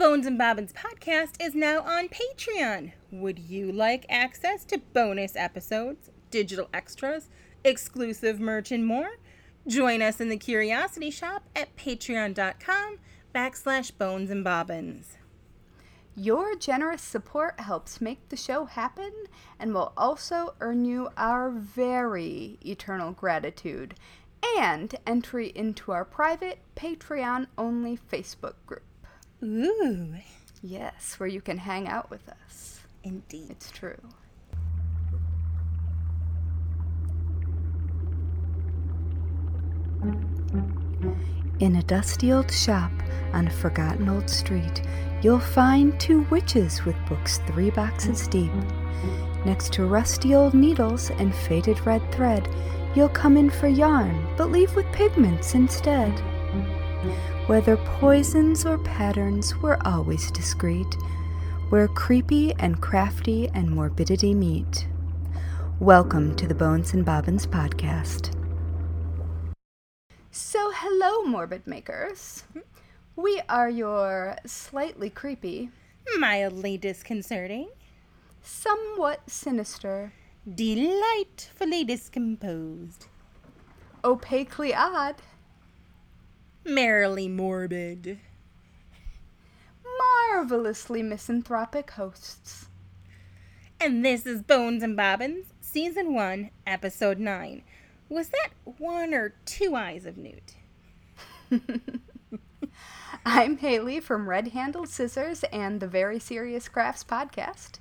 Bones and Bobbins podcast is now on Patreon. Would you like access to bonus episodes, digital extras, exclusive merch, and more? Join us in the Curiosity Shop at patreon.com backslash bones and bobbins. Your generous support helps make the show happen and will also earn you our very eternal gratitude and entry into our private Patreon only Facebook group. Ooh, Yes, where you can hang out with us. indeed. It's true. In a dusty old shop on a forgotten old street, you'll find two witches with books three boxes deep. Next to rusty old needles and faded red thread, you'll come in for yarn, but leave with pigments instead. Whether poisons or patterns, we're always discreet, where creepy and crafty and morbidity meet. Welcome to the Bones and Bobbins podcast. So, hello, morbid makers. We are your slightly creepy, Mildly disconcerting, somewhat sinister, delightfully discomposed, opaquely odd, merrily morbid. marvelously misanthropic hosts. And this is Bones and Bobbins, Season 1, Episode 9. Was that one or two eyes of Newt? I'm Haley from Red Handled Scissors and the Very Serious Crafts podcast.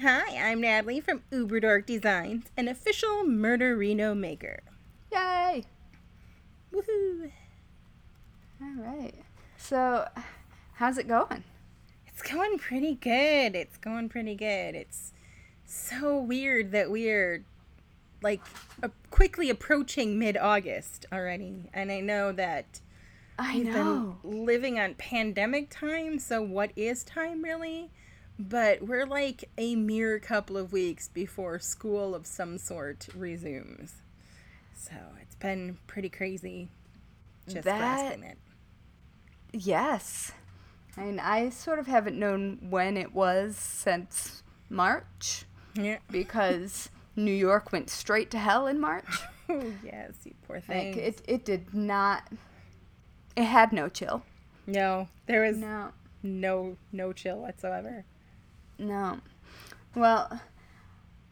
Hi, I'm Natalie from Uber Dork Designs, an official murderino maker. Yay! Woohoo! All right. So, how's it going? It's going pretty good. It's going pretty good. It's so weird that we're like a- quickly approaching mid August already. And I know that I we've know. been living on pandemic time, so what is time really? But we're like a mere couple of weeks before school of some sort resumes. So it's been pretty crazy just That- grasping it. Yes. I mean, I sort of haven't known when it was since March Yeah. because New York went straight to hell in March. Oh, yes, you poor thing. Like, it, it did not, it had no chill. No, there was No, no no chill whatsoever. no. Well,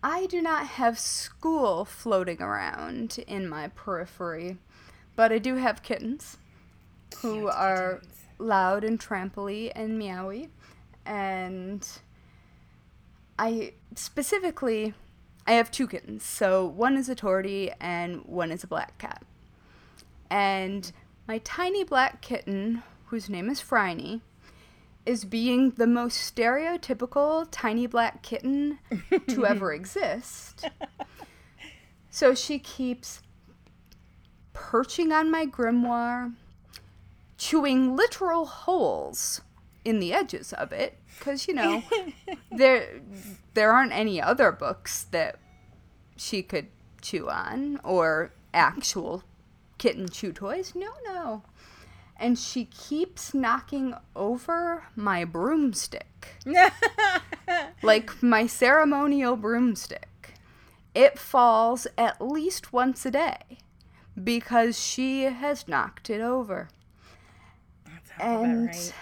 I do not have school floating around in my periphery, but I do have kittens who Cute are kittens. loud and tramply and meowy. And I specifically, I have two kittens. So one is a tortie and one is a black cat. And my tiny black kitten, whose name is Phryne, is being the most stereotypical tiny black kitten to ever exist. So she keeps perching on my grimoire, chewing literal holes in the edges of it because you know there there aren't any other books that she could chew on or actual kitten chew toys. No no. And she keeps knocking over my broomstick. Like my ceremonial broomstick. It falls at least once a day because she has knocked it over and right.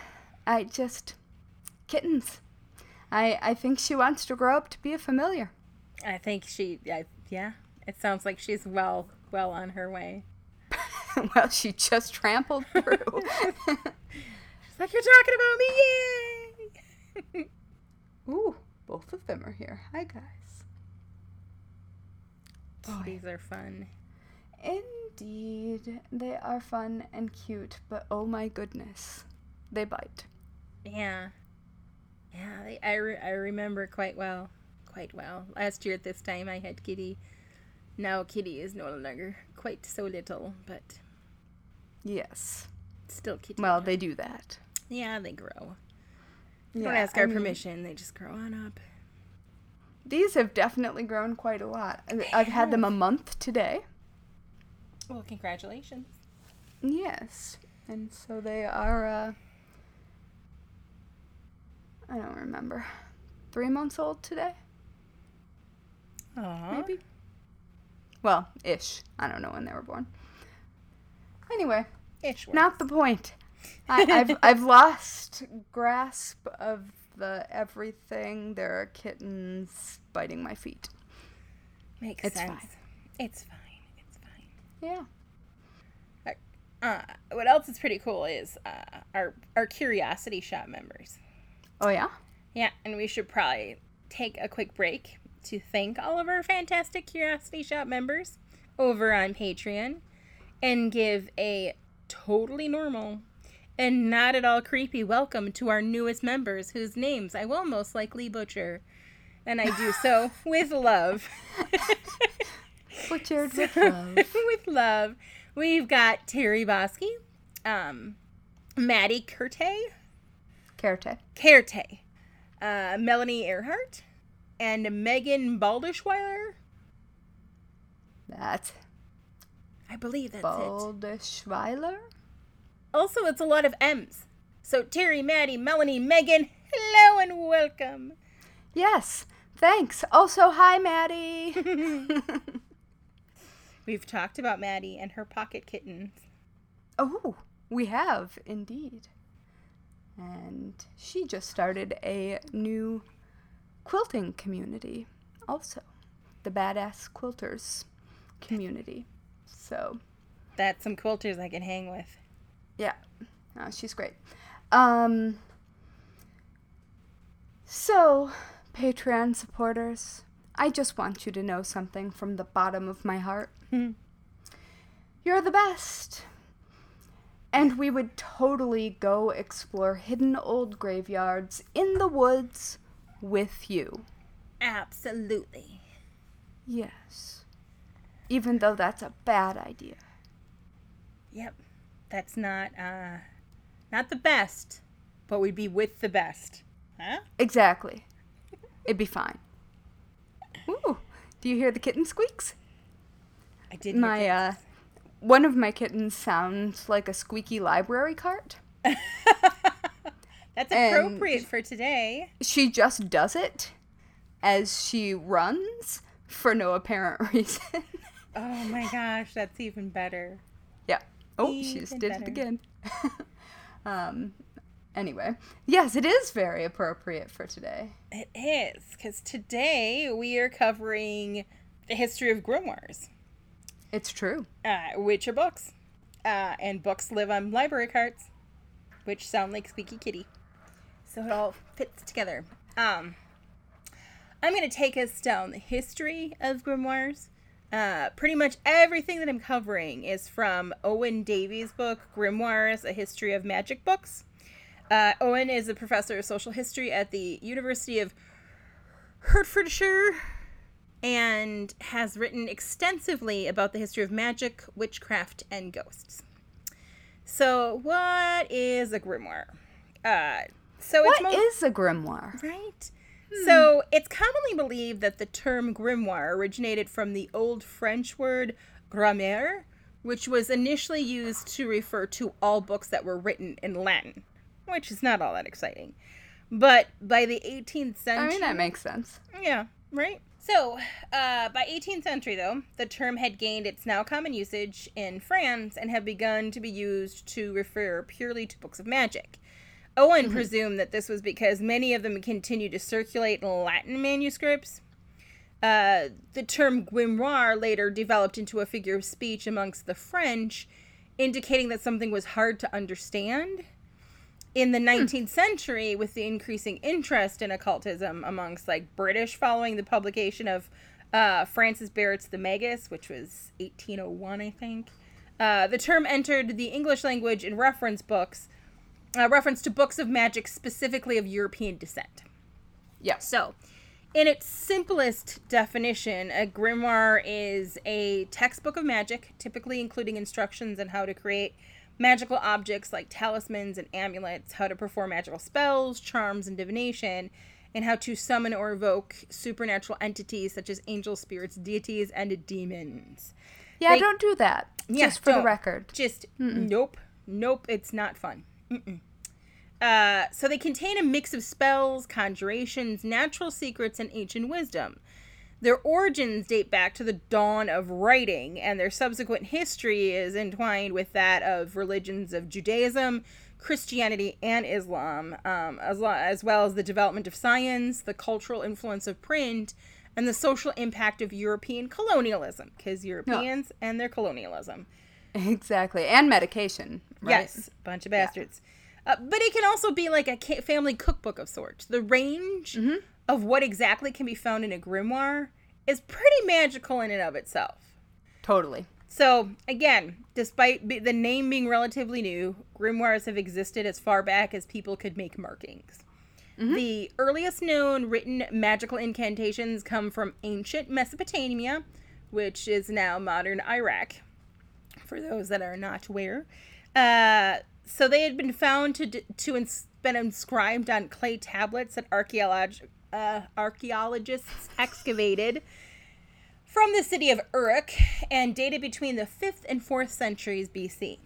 I just kittens. I I think she wants to grow up to be a familiar. I think she, I, yeah, it sounds like she's well, well on her way. well, she just trampled through. She's like, you're talking about me, yay! Ooh, both of them are here. Hi guys. Oh, these are fun. Indeed, they are fun and cute, but oh my goodness, they bite. Yeah, yeah. They, I, re- I remember quite well, quite well. Last year at this time, I had Kitty. Now Kitty is no longer quite so little, but Yes. still Kitty. Well, they do that. yeah, they grow. Yeah, Don't ask I our mean, permission; they just grow on up. These have definitely grown quite a lot. I've had them a month today. Well, congratulations. Yes. And so they are uh I don't remember. Three months old today, Aww. maybe. Well, ish. I don't know when they were born. Anyway, Ish not the point. I, I've I've lost grasp of the everything. There are kittens biting my feet. Makes It's sense. fine. It's fine. Yeah. Uh, what else is pretty cool is uh, our our curiosity shop members. Oh yeah. Yeah, and we should probably take a quick break to thank all of our fantastic Curiosity Shop members over on Patreon and give a totally normal and not at all creepy welcome to our newest members whose names I will most likely butcher. And I do so with love. Butchered with love. with love. We've got Terry Bosky, um, Maddie Curte, Karte. Kerte, uh, Melanie Earhart, and Megan Balderschweiler. That's I believe that's it. Balderschweiler. Also, it's a lot of M's. So Terry, Maddie, Melanie, Megan, hello and welcome. Yes. Thanks. Also, hi, Maddie. We've talked about Maddie and her pocket kittens. oh, we have indeed. And she just started a new quilting community, also the Badass Quilters community. So, That's some quilters I can hang with. yeah, no, she's great. Um, so, Patreon supporters, I just want you to know something from the bottom of my heart. Hmm. You're the best. And we would totally go explore hidden old graveyards in the woods with you. Absolutely. Yes. Even though that's a bad idea. Yep. That's not uh not the best, but we'd be with the best. Huh? Exactly. It'd be fine. Ooh, do you hear the kitten squeaks? I did My uh one of my kittens sounds like a squeaky library cart. That's and- appropriate for today. She just does it as she runs for no apparent reason. Oh my gosh, that's even better. yeah. Oh, she just Even did it again. um anyway, yes, it is very appropriate for today. It is, because today we are covering the history of grimoires, It's true. uh, which are books. Uh, and books live on library carts, which sound like Squeaky Kitty. So it all fits together. Um, I'm going to take us down the history of grimoires. Uh, pretty much everything that I'm covering is from Owen Davies' book, Grimoires A History of Magic Books. Uh, Owen is a professor of social history at the University of Hertfordshire and has written extensively about the history of magic, witchcraft, and ghosts. So, what is a grimoire? Uh, so What it's mo- is a grimoire? Right. So it's commonly believed that the term grimoire originated from the Old French word grammaire, which was initially used to refer to all books that were written in Latin, which is not all that exciting. But by the 18th century, I mean, that makes sense. yeah, right. So, uh, by 18th century, though, the term had gained its now common usage in France and had begun to be used to refer purely to books of magic. Owen presumed that this was because many of them continued to circulate in Latin manuscripts. Uh, the term grimoire later developed into a figure of speech amongst the French, indicating that something was hard to understand in the 19th century with the increasing interest in occultism amongst like british following the publication of uh, francis barrett's the magus which was 1801 i think. Uh, the term entered the english language in reference books uh, reference to books of magic specifically of european descent. Yeah. so, in its simplest definition, a grimoire is a textbook of magic, typically including instructions on how to create magical objects like talismans and amulets, how to perform magical spells, charms, and divination, and how to summon or evoke supernatural entities such as angels, spirits, deities, and demons. Yeah, They- don't do that. Yeah, just for the record. Just nope, nope. It's not fun. Mm-mm. Uh, so they contain a mix of spells, conjurations, natural secrets, and ancient wisdom. Their origins date back to the dawn of writing, and their subsequent history is entwined with that of religions of Judaism, Christianity, and Islam, um, as, lo- as well as the development of science, the cultural influence of print, and the social impact of European colonialism, because Europeans and their colonialism. Exactly. And medication. Right? Yes, bunch of bastards. Uh, but it can also be like a ca- family cookbook of sorts. The range Mm-hmm. Of what exactly can be found in a grimoire is pretty magical in and of itself. Totally. So, again, despite the name being relatively new, grimoires have existed as far back as people could make markings. The earliest known written magical incantations come from ancient Mesopotamia, which is now modern Iraq, for those that are not aware. Uh, so they had been found to d- to ins- been inscribed on clay tablets that archaeolog- uh, archaeologists excavated from the city of Uruk and dated between the 5th and 4th centuries BC.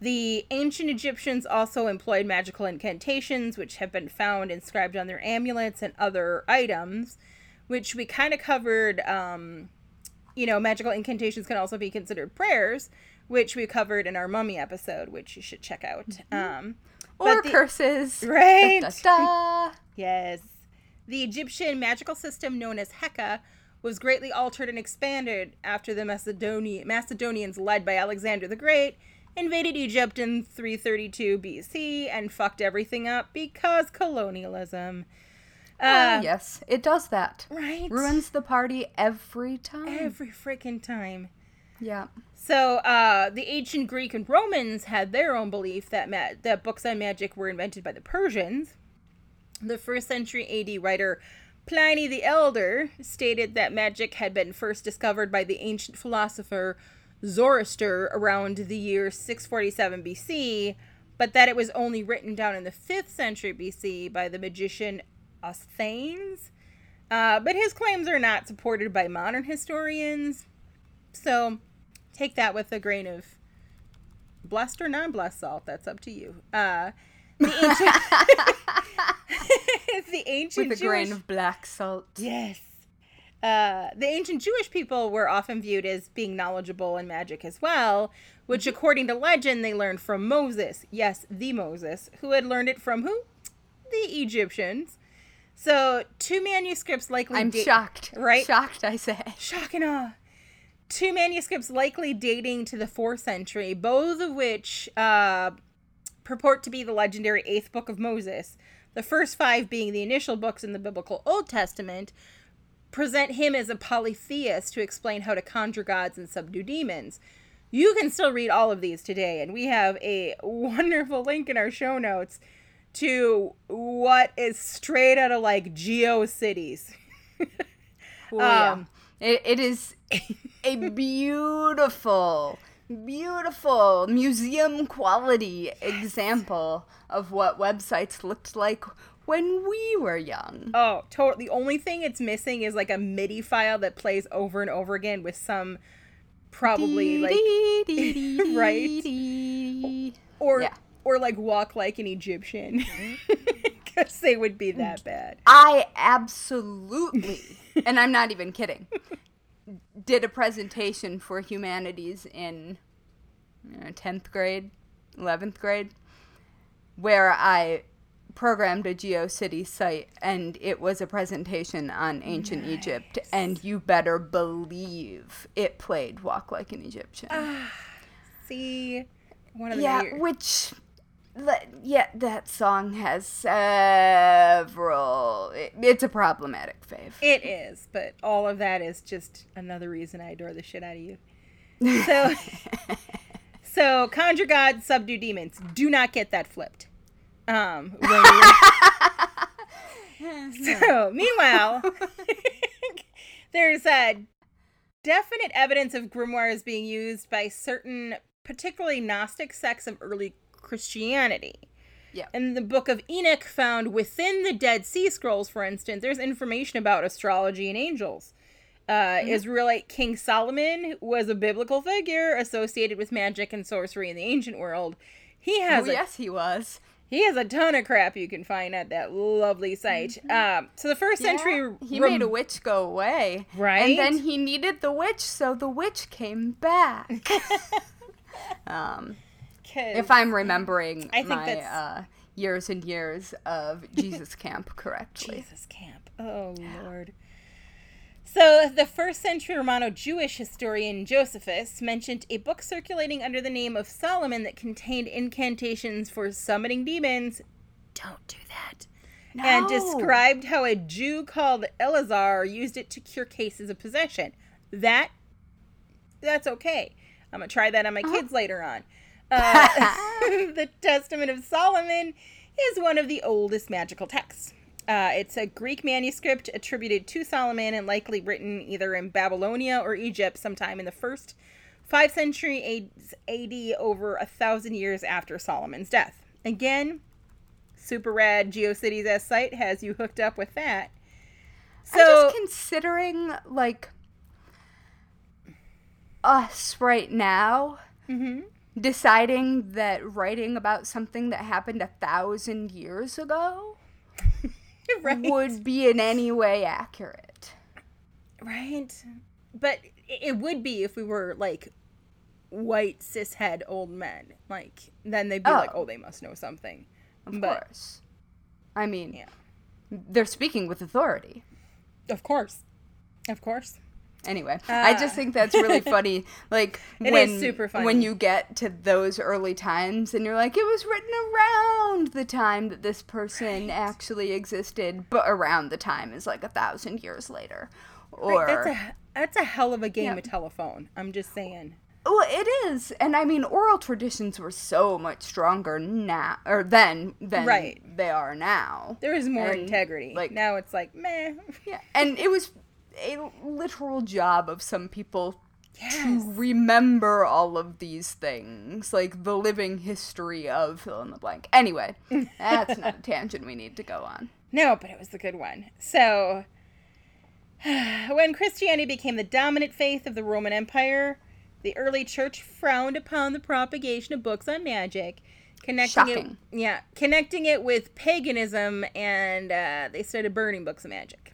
The ancient Egyptians also employed magical incantations, which have been found inscribed on their amulets and other items, which we kind of covered. Um, you know, magical incantations can also be considered prayers, which we covered in our mummy episode, which you should check out. Um, Or the- curses. Right. Da, da, da. Yes. The Egyptian magical system known as Heka was greatly altered and expanded after the Macedoni- Macedonians, led by Alexander the Great, invaded Egypt in 332 BC and fucked everything up because colonialism. Oh, Uh, yes, it does that. Right? Ruins the party every time. Every freaking time. yeah. So, uh, the ancient Greek and Romans had their own belief that ma- that books on magic were invented by the Persians. The first century AD writer Pliny the Elder stated that magic had been first discovered by the ancient philosopher Zoroaster around the year 647 BC, but that it was only written down in the 5th century BC by the magician Osthanes. Uh, but his claims are not supported by modern historians. So take that with a grain of blessed or non-blessed salt. That's up to you. Uh, the ancient, the ancient With a Jewish, grain of black salt. yes. Uh, the ancient Jewish people were often viewed as being knowledgeable in magic as well, which, according to legend, they learned from Moses. Yes, the Moses, who had learned it from who? The Egyptians. So, two manuscripts likely. I'm date- shocked. right? Shocked, I say. Shock and awe. Two manuscripts likely dating to the fourth century, both of which uh, purport to be the legendary Eighth Book of Moses. The first five being the initial books in the biblical Old Testament, present him as a polytheist to explain how to conjure gods and subdue demons. You can still read all of these today, and we have a wonderful link in our show notes to what is straight out of like GeoCities. Oh, yeah. Um, It, it is a beautiful, beautiful museum quality example of what websites looked like when we were young. Oh, totally. The only thing it's missing is like a MIDI file that plays over and over again with some probably like right? or yeah. or like walk like an Egyptian mm-hmm. because they would be that mm. bad. I absolutely, and I'm not even kidding, did a presentation for humanities in you know, 10th grade, 11th grade, where I programmed a GeoCity site and it was a presentation on ancient Egypt, and you better believe it played Walk Like an Egyptian. Ah, see, one of the yeah, weird- which. Yeah, that song has several. It, it's a problematic fave. it is, but all of that is just another reason I adore the shit out of you. So, so conjure gods, subdue demons. Do not get that flipped. Um, So, meanwhile, there's uh, definite evidence of grimoires being used by certain, particularly Gnostic sects of early Christianity. Yeah. In the Book of Enoch, found within the Dead Sea Scrolls, for instance, there's information about astrology and angels. Uh, Israelite King Solomon was a biblical figure associated with magic and sorcery in the ancient world. He Oh, has a yes, he was. He has a ton of crap you can find at that lovely site. Um, so the first century, Yeah, he rem- made a witch go away. Right? And then he needed the witch, so the witch came back. um, if I'm remembering I think my uh, years and years of Jesus camp correctly. Jesus camp. Oh lord. So the first century Romano Jewish historian Josephus mentioned a book circulating under the name of Solomon that contained incantations for summoning demons. Don't do that. No. And described how a Jew called Eleazar used it to cure cases of possession. That that's okay. I'm gonna try that on my kids later on. Uh, the Testament of Solomon is one of the oldest magical texts. Uh, it's a Greek manuscript attributed to Solomon and likely written either in Babylonia or Egypt sometime in the first five century AD, over a thousand years after Solomon's death. Again, super rad GeoCities S site has you hooked up with that. I'm just considering like us right now Mhm. Deciding that writing about something that happened a thousand years ago right. would be in any way accurate. Right. But it would be if we were like white cishead old men. Like then they'd be like, Oh. oh, they must know something. Of But- course. I mean, Yeah. they're speaking with authority. Of course. Of course. Anyway, I just Ah. think that's really funny. Like It when is super when you get to those early times and you're like, it was written around the time that this person actually existed, but around the time is like a thousand years later. Or Right, that's a that's a hell of a game Yeah. of telephone. I'm just saying. well, it is, and I mean, oral traditions were so much stronger now, or then than Right. they are now. There is more And, integrity. like- now it's like meh. Yeah, and it was a literal job of some people Yes. to remember all of these things, like the living history of fill in the blank. Anyway, that's not a tangent we need to go on. No, but it was a good one. So, when Christianity became the dominant faith of the Roman Empire, the early church frowned upon the propagation of books on magic, connecting Shocking. it, yeah, connecting it with paganism, and uh, they started burning books of magic.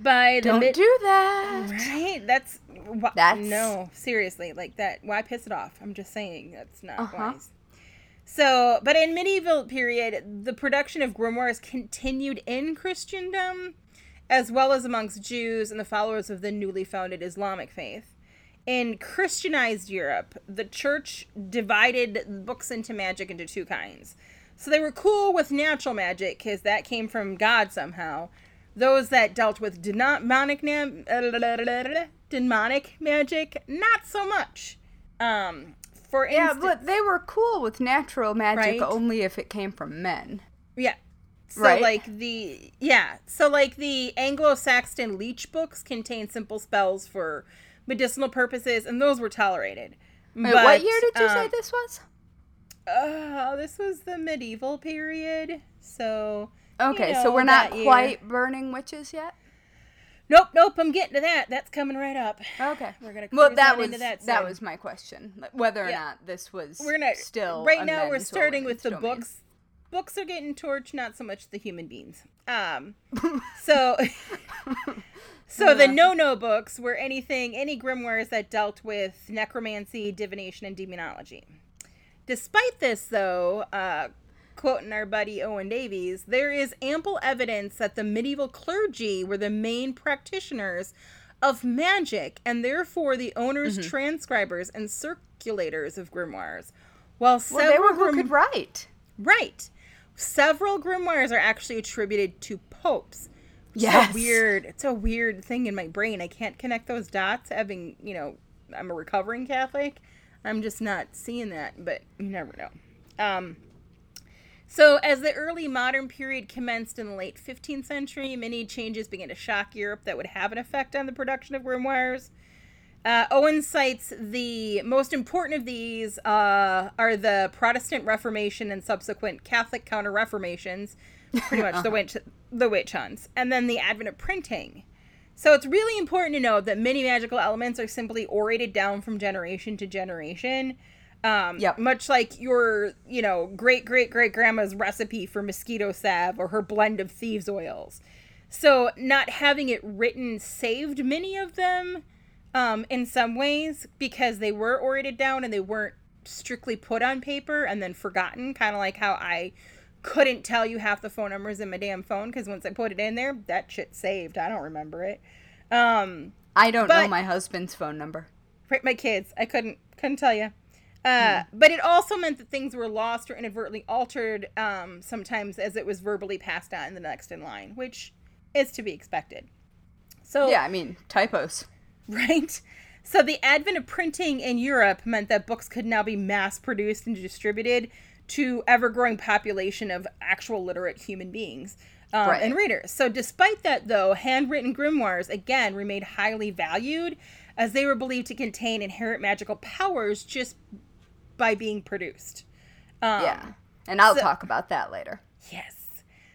By the Don't mid- do that. right, that's wh- That's- no, seriously, like that. Why piss it off? I'm just saying that's not Uh-huh. wise. So, but in medieval period, the production of grimoires continued in Christendom, as well as amongst Jews and the followers of the newly founded Islamic faith. In Christianized Europe, the church divided books into magic into two kinds. So they were cool with natural magic because that came from God somehow. Those that dealt with demonic, nam- demonic magic, not so much. Um, for Yeah, instance, but they were cool with natural magic Right. only if it came from men. Yeah. So Right. like the yeah, so like the Anglo-Saxon leech books contain simple spells for medicinal purposes, and those were tolerated. Wait, what year did you say um, this was? Uh, this was the medieval period. So Okay, you so we're not that year. quite burning witches yet. Nope, nope. I'm getting to that. That's coming right up. Okay. We're gonna Well, that on was into that that was my question, like, whether or Yeah. not this was we're gonna still right now. We're starting with the domain. books. Books are getting torched, not so much the human beings. Um, so, so the no-no books were anything, any grimoires that dealt with necromancy, divination, and demonology. Despite this, though, uh, quoting our buddy Owen Davies, there is ample evidence that the medieval clergy were the main practitioners of magic and therefore the owners, Mm-hmm. transcribers, and circulators of grimoires. While Well, they were several who could write. right, several grimoires are actually attributed to popes. It's Yes. a weird. It's a weird thing in my brain. I can't connect those dots. Having you know, I'm a recovering Catholic. I'm just not seeing that, but you never know. Um, so, as the early modern period commenced in the late 15th century, many changes began to shock Europe that would have an effect on the production of grimoires. Uh, Owen cites the most important of these uh, are the Protestant Reformation and subsequent Catholic Counter Reformations, pretty much the witch the witch hunts, and then the advent of printing. So it's really important to note that many magical elements are simply orated down from generation to generation. Um, Yep. Much like your, you know, great great great grandma's recipe for mosquito salve or her blend of thieves' oils. So not having it written saved many of them um, in some ways because they were orated down and they weren't strictly put on paper and then forgotten. Kind of like how I couldn't tell you half the phone numbers in my damn phone because once I put it in there, that shit saved. I don't remember it. Um, I don't know my husband's phone number. right, my kids, I couldn't couldn't tell you. Uh, But it also meant that things were lost or inadvertently altered um, sometimes as it was verbally passed on in the next in line, which is to be expected. So Yeah, I mean typos. right? So the advent of printing in Europe meant that books could now be mass produced and distributed to ever growing population of actual literate human beings um, Right. and readers. So despite that, though, handwritten grimoires again remained highly valued as they were believed to contain inherent magical powers just by being produced. Um, yeah. And I'll so- talk about that later. Yes.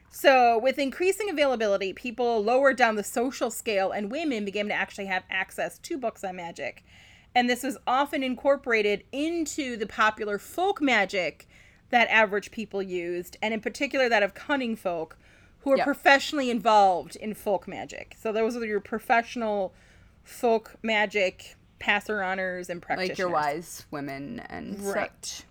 So, with increasing availability, people lower down the social scale and women began to actually have access to books on magic. And this was often incorporated into the popular folk magic that average people used, and in particular that of cunning folk who were Yep. professionally involved in folk magic. So, those were your professional folk magic passer honors and practitioners. Like your wise women and Right. such.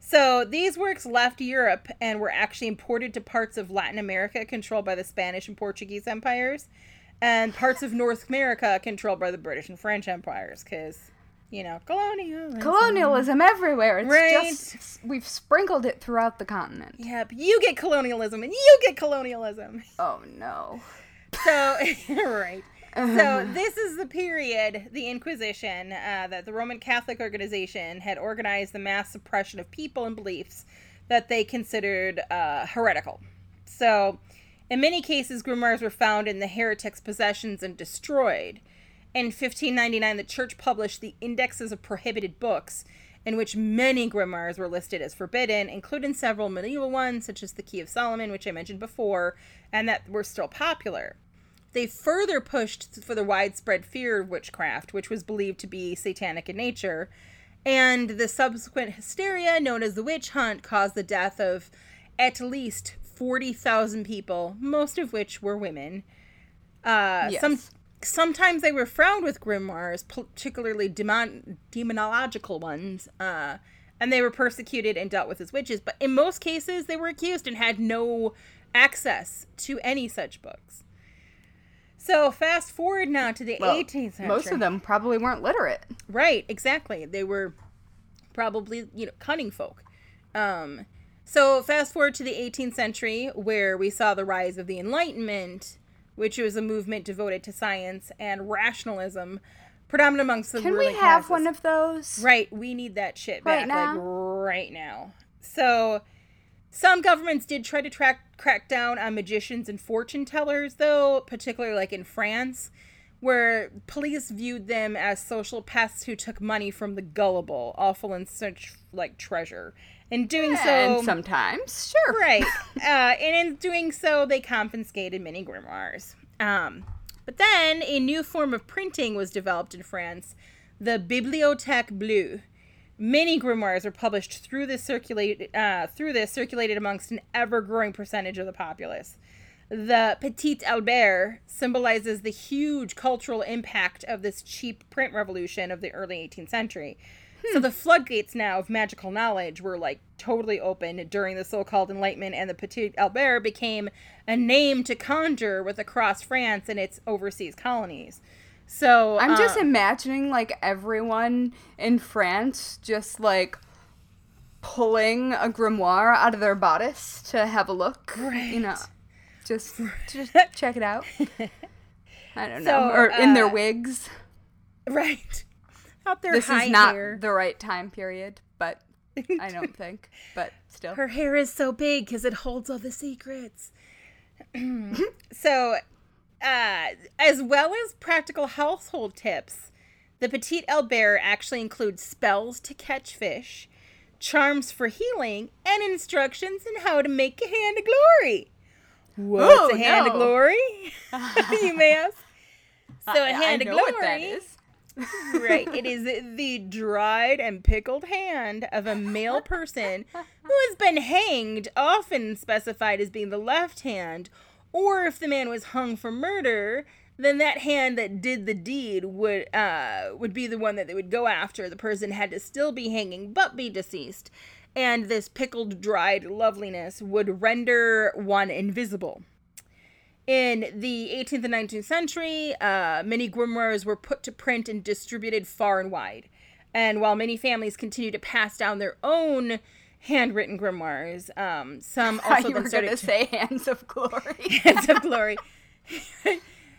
So these works left Europe and were actually imported to parts of Latin America controlled by the Spanish and Portuguese empires, and parts of North America controlled by the British and French empires. Because, you know, colonialism. Colonialism everywhere. It's Right. just we've sprinkled it throughout the continent. Yep, you get colonialism and you get colonialism. Oh no. So, right. So this is the period, the Inquisition, uh, that the Roman Catholic organization had organized the mass suppression of people and beliefs that they considered uh, heretical. So, in many cases, grimoires were found in the heretics' possessions and destroyed. In 1599, the church published the Indexes of Prohibited Books, in which many grimoires were listed as forbidden, including several medieval ones, such as the Key of Solomon, which I mentioned before, and that were still popular. They further pushed for the widespread fear of witchcraft, which was believed to be satanic in nature, and the subsequent hysteria known as the witch hunt caused the death of at least 40,000 people, most of which were women. Uh, Some sometimes they were frowned with grimoires, particularly demon demonological ones, uh, and they were persecuted and dealt with as witches. But in most cases, they were accused and had no access to any such books. So fast forward now to the Well, 18th century. Most of them probably weren't literate. Right, exactly. They were probably, you know, cunning folk. Um, so fast forward to the 18th century, where we saw the rise of the Enlightenment, which was a movement devoted to science and rationalism, predominant amongst the Can we have classes. one of those? Right, we need that shit Right back like right now. So some governments did try to track crack down on magicians and fortune tellers though, particularly like in France, where police viewed them as social pests who took money from the gullible, awful in such like treasure. In doing so and sometimes, sure. Right. Uh, and in doing so, they confiscated many grimoires. Um, but then a new form of printing was developed in France, the Bibliothèque Bleue. Many grimoires were published through this circulated uh, through this circulated amongst an ever-growing percentage of the populace. The Petit Albert symbolizes the huge cultural impact of this cheap print revolution of the early 18th century. So the floodgates now of magical knowledge were like totally open during the so-called Enlightenment, and the Petit Albert became a name to conjure with across France and its overseas colonies. So I'm just uh, imagining like everyone in France just like pulling a grimoire out of their bodice to have a look. You know, Right. just just check it out. I don't know, So, or in their uh, wigs. right out there. This is not hair. the right time period, but I don't think. But still, Her hair is so big because it holds all the secrets. so, uh, as well as practical household tips, the Petit Albert actually includes spells to catch fish, charms for healing, and instructions on how to make a hand of glory. What's Oh, a hand of glory? you may ask. So, a I- I hand of glory. what that is. right. It is the dried and pickled hand of a male person who has been hanged, often specified as being the left hand, or if the man was hung for murder, then that hand that did the deed would uh, would be the one that they would go after. The person had to still be hanging but be deceased, and this pickled dried loveliness would render one invisible. In the 18th and 19th century, uh, many grimoires were put to print and distributed far and wide. And while many families continue to pass down their own handwritten grimoires, um, some also you were then started gonna say hands of glory. hands of glory.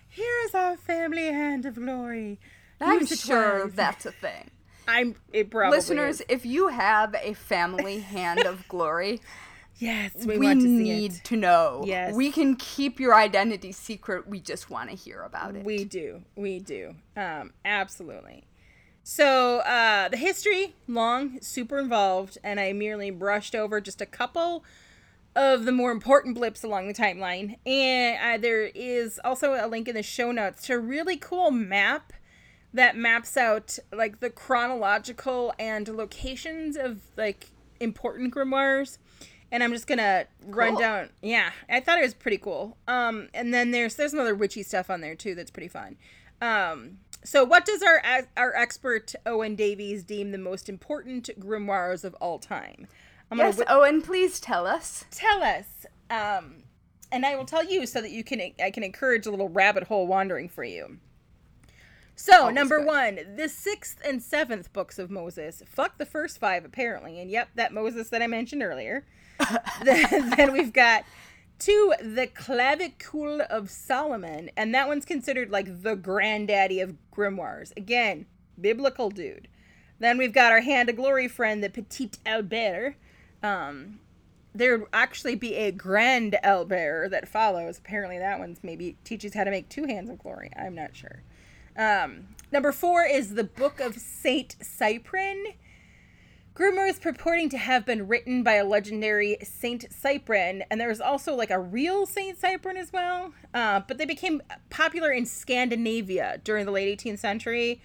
Here's our family hand of glory. I'm sure that's a thing. I'm. It probably Listeners, is. if you have a family hand of glory, Yes, we, we, want to see need to know. Yes. We can keep your identity secret. We just want to hear about it. We do. We do. Um, absolutely. So uh, the history long, super involved, and I merely brushed over just a couple of the more important blips along the timeline. And uh, there is also a link in the show notes to a really cool map that maps out like the chronological and locations of like important grimoires. And I'm just gonna run Cool. down. Yeah, I thought it was pretty cool. Um, and then there's there's some other witchy stuff on there too that's pretty fun. Um, so what does our our expert Owen Davies deem the most important grimoires of all time? I'm yes, Owen, please tell us. tell us um and i will tell you so that you can i can encourage a little rabbit hole wandering for you so Always number good. one the sixth and seventh books of moses fuck the first five apparently and yep that moses that i mentioned earlier then, then we've got two the clavicule of solomon and that one's considered like the granddaddy of grimoires again biblical dude then we've got our hand of glory friend the petit albert um, there would actually be a grand Albert that follows. Apparently, that one's maybe teaches how to make two hands of glory. I'm not sure. Um, number four is the Book of Saint Cyprian. Grimoires purporting to have been written by a legendary Saint Cyprian, and there was also like a real Saint Cyprian as well. Uh, but they became popular in Scandinavia during the late 18th century.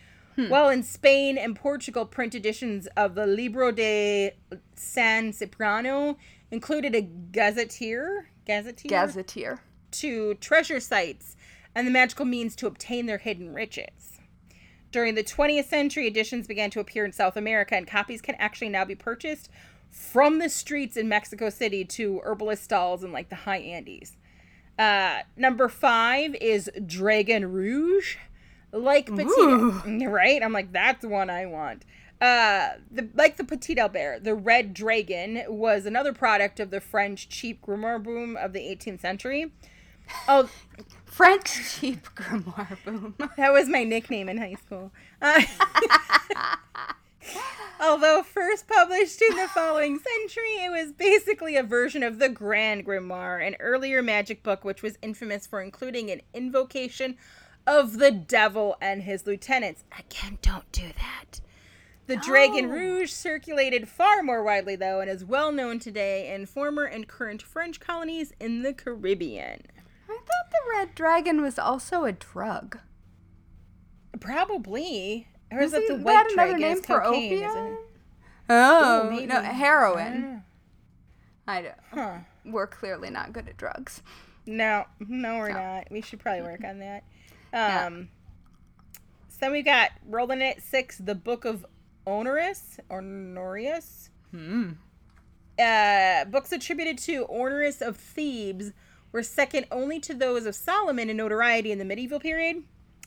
While in Spain and Portugal, print editions of the Libro de San Cipriano included a gazetteer, gazetteer, Gazetteer. to treasure sites and the magical means to obtain their hidden riches. During the 20th century, editions began to appear in South America, and copies can actually now be purchased from the streets in Mexico City to herbalist stalls in like the high Andes. Uh, number five is Dragon Rouge. Like Petit, right? I'm like, that's the one I want. Uh, the like the Petit Albert, the Red Dragon was another product of the French cheap grimoire boom of the 18th century. Oh, French cheap grimoire boom. that was my nickname in high school. Uh, although first published in the following century, it was basically a version of the Grand Grimoire, an earlier magic book which was infamous for including an invocation of the devil and his lieutenants. Again, don't do that. The Dragon. Rouge circulated far more widely, though, and is well known today in former and current French colonies in the Caribbean. I thought the red dragon was also a drug. Probably. Or is it the white that another dragon? name for cocaine, opium? isn't it? Oh, Ooh, maybe. no, heroin. I don't. Huh. We're clearly not good at drugs. No, no, we're No. not. We should probably work on that. Yeah. Um, so then we got rolling at six, the Book of Honorius or Norius. Hmm. Uh, books attributed to Honorius of Thebes were second only to those of Solomon in notoriety in the medieval period.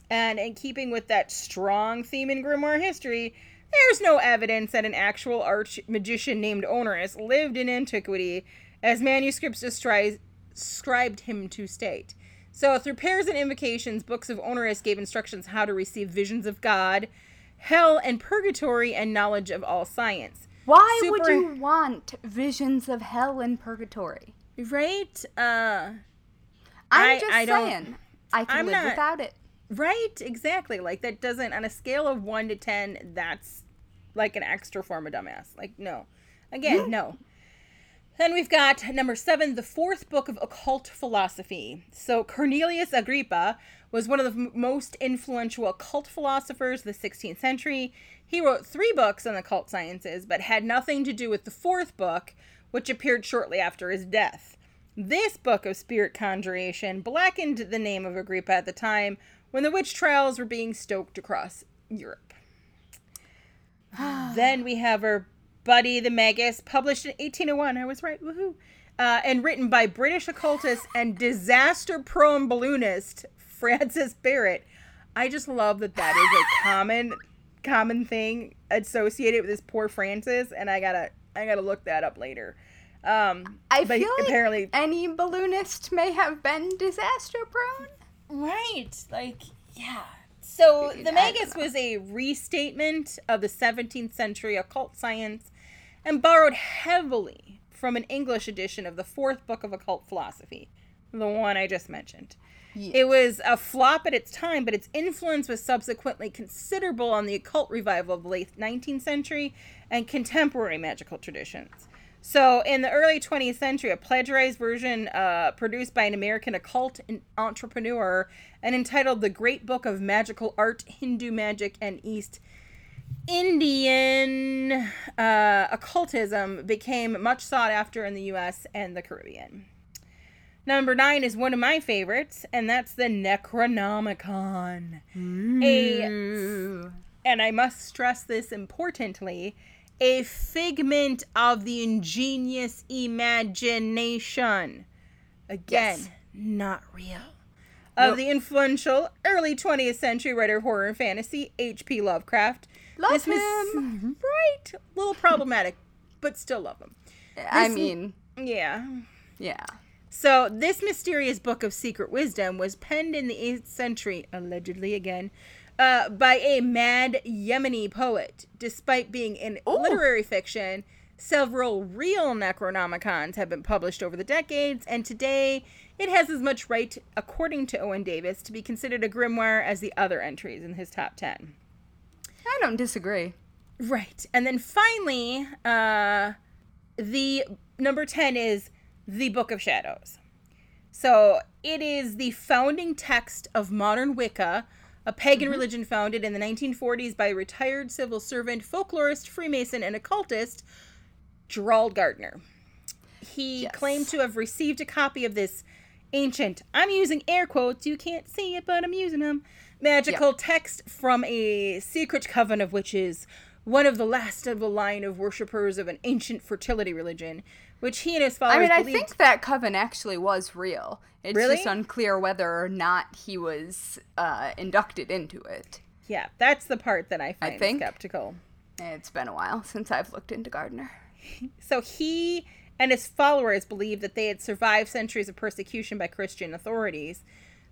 And in keeping with that strong theme in grimoire history, there's no evidence that an actual arch magician named Honorius lived in antiquity, as manuscripts described him to state. So, through prayers and invocations, books of Honorius gave instructions how to receive visions of God, hell, and purgatory, and knowledge of all science. Why would you want visions of hell and purgatory? Right? Uh, I'm I- just I saying. I can I'm live not- without it. Right, exactly. Like that doesn't on a scale of one to ten, that's like an extra form of dumbass. Like no. Again, no. Then we've got number seven, the fourth book of occult philosophy. So Cornelius Agrippa was one of the m- most influential occult philosophers of the 16th century. He wrote three books on occult sciences, but had nothing to do with the fourth book, which appeared shortly after his death. This book of spirit conjuration blackened the name of Agrippa at the time when the witch trials were being stoked across Europe. then we have our buddy the Magus, published in 1801. I was right, woohoo! Uh, and written by British occultist and disaster-prone balloonist Francis Barrett. I just love that that is a common, common thing associated with this poor Francis, and I gotta, I gotta look that up later. Um, I but feel like apparently, any balloonist may have been disaster prone. Right. Like, yeah. So Dude, the Magus was a restatement of the 17th century occult science and borrowed heavily from an English edition of the fourth book of occult philosophy, the one I just mentioned. It was a flop at its time, but its influence was subsequently considerable on the occult revival of the late 19th century and contemporary magical traditions. So, in the early 20th century, a plagiarized version uh, produced by an American occult entrepreneur and entitled The Great Book of Magical Art, Hindu Magic, and East Indian uh, Occultism became much sought after in the US and the Caribbean. Number nine is one of my favorites, and that's the Necronomicon. A, mm. and I must stress this importantly, a figment of the ingenious imagination. Again, Yes. not real. Of Nope. the influential early 20th century writer of horror and fantasy, H.P. Lovecraft. Love This him. right. A little problematic, but still love him. I mean, Yeah. yeah. So, this mysterious book of secret wisdom was penned in the 8th century, allegedly again, uh, by a mad Yemeni poet. Despite being in Ooh. literary fiction, several real Necronomicons have been published over the decades, and today it has as much right, according to Owen Davies, to be considered a grimoire as the other entries in his top 10. I don't disagree. Right. And then finally, uh, the number 10 is the Book of Shadows. So it is the founding text of modern Wicca, a pagan mm-hmm. religion founded in the 1940s by retired civil servant, folklorist, Freemason, and occultist Gerald Gardner. He Yes. claimed to have received a copy of this ancient, I'm using air quotes, you can't see it, but I'm using them, magical text from a secret coven of witches, one of the last of a line of worshippers of an ancient fertility religion, which he and his followers I mean, I believed think that coven actually was real. It's Really? just unclear whether or not he was uh, inducted into it. Yeah, that's the part that I find think- skeptical. It's been a while since I've looked into Gardner. So he and his followers believed that they had survived centuries of persecution by Christian authorities.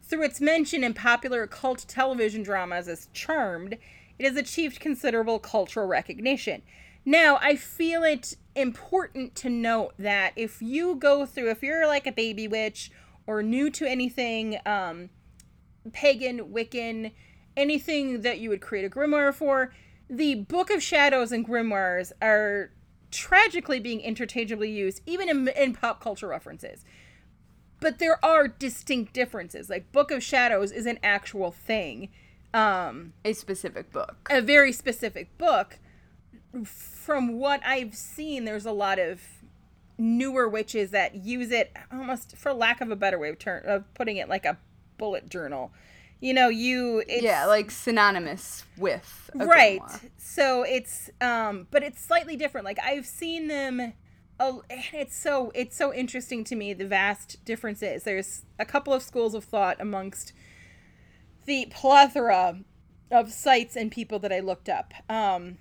Through its mention in popular occult television dramas as Charmed, it has achieved considerable cultural recognition. Now, I feel it important to note that if you go through, if you're like a baby witch or new to anything um, pagan, Wiccan, anything that you would create a grimoire for, the Book of Shadows and grimoires are tragically being interchangeably used, even in, in pop culture references. But there are distinct differences. Like Book of Shadows is an actual thing, um, A specific book. a very specific book. From what I've seen, there's a lot of newer witches that use it almost, for lack of a better way of, turn, of putting it, like a bullet journal. You know, you it's, yeah, like synonymous with. right grimoire. so it's um but it's slightly different like i've seen them oh, it's so it's so interesting to me the vast differences there's a couple of schools of thought amongst the plethora of sites and people that i looked up um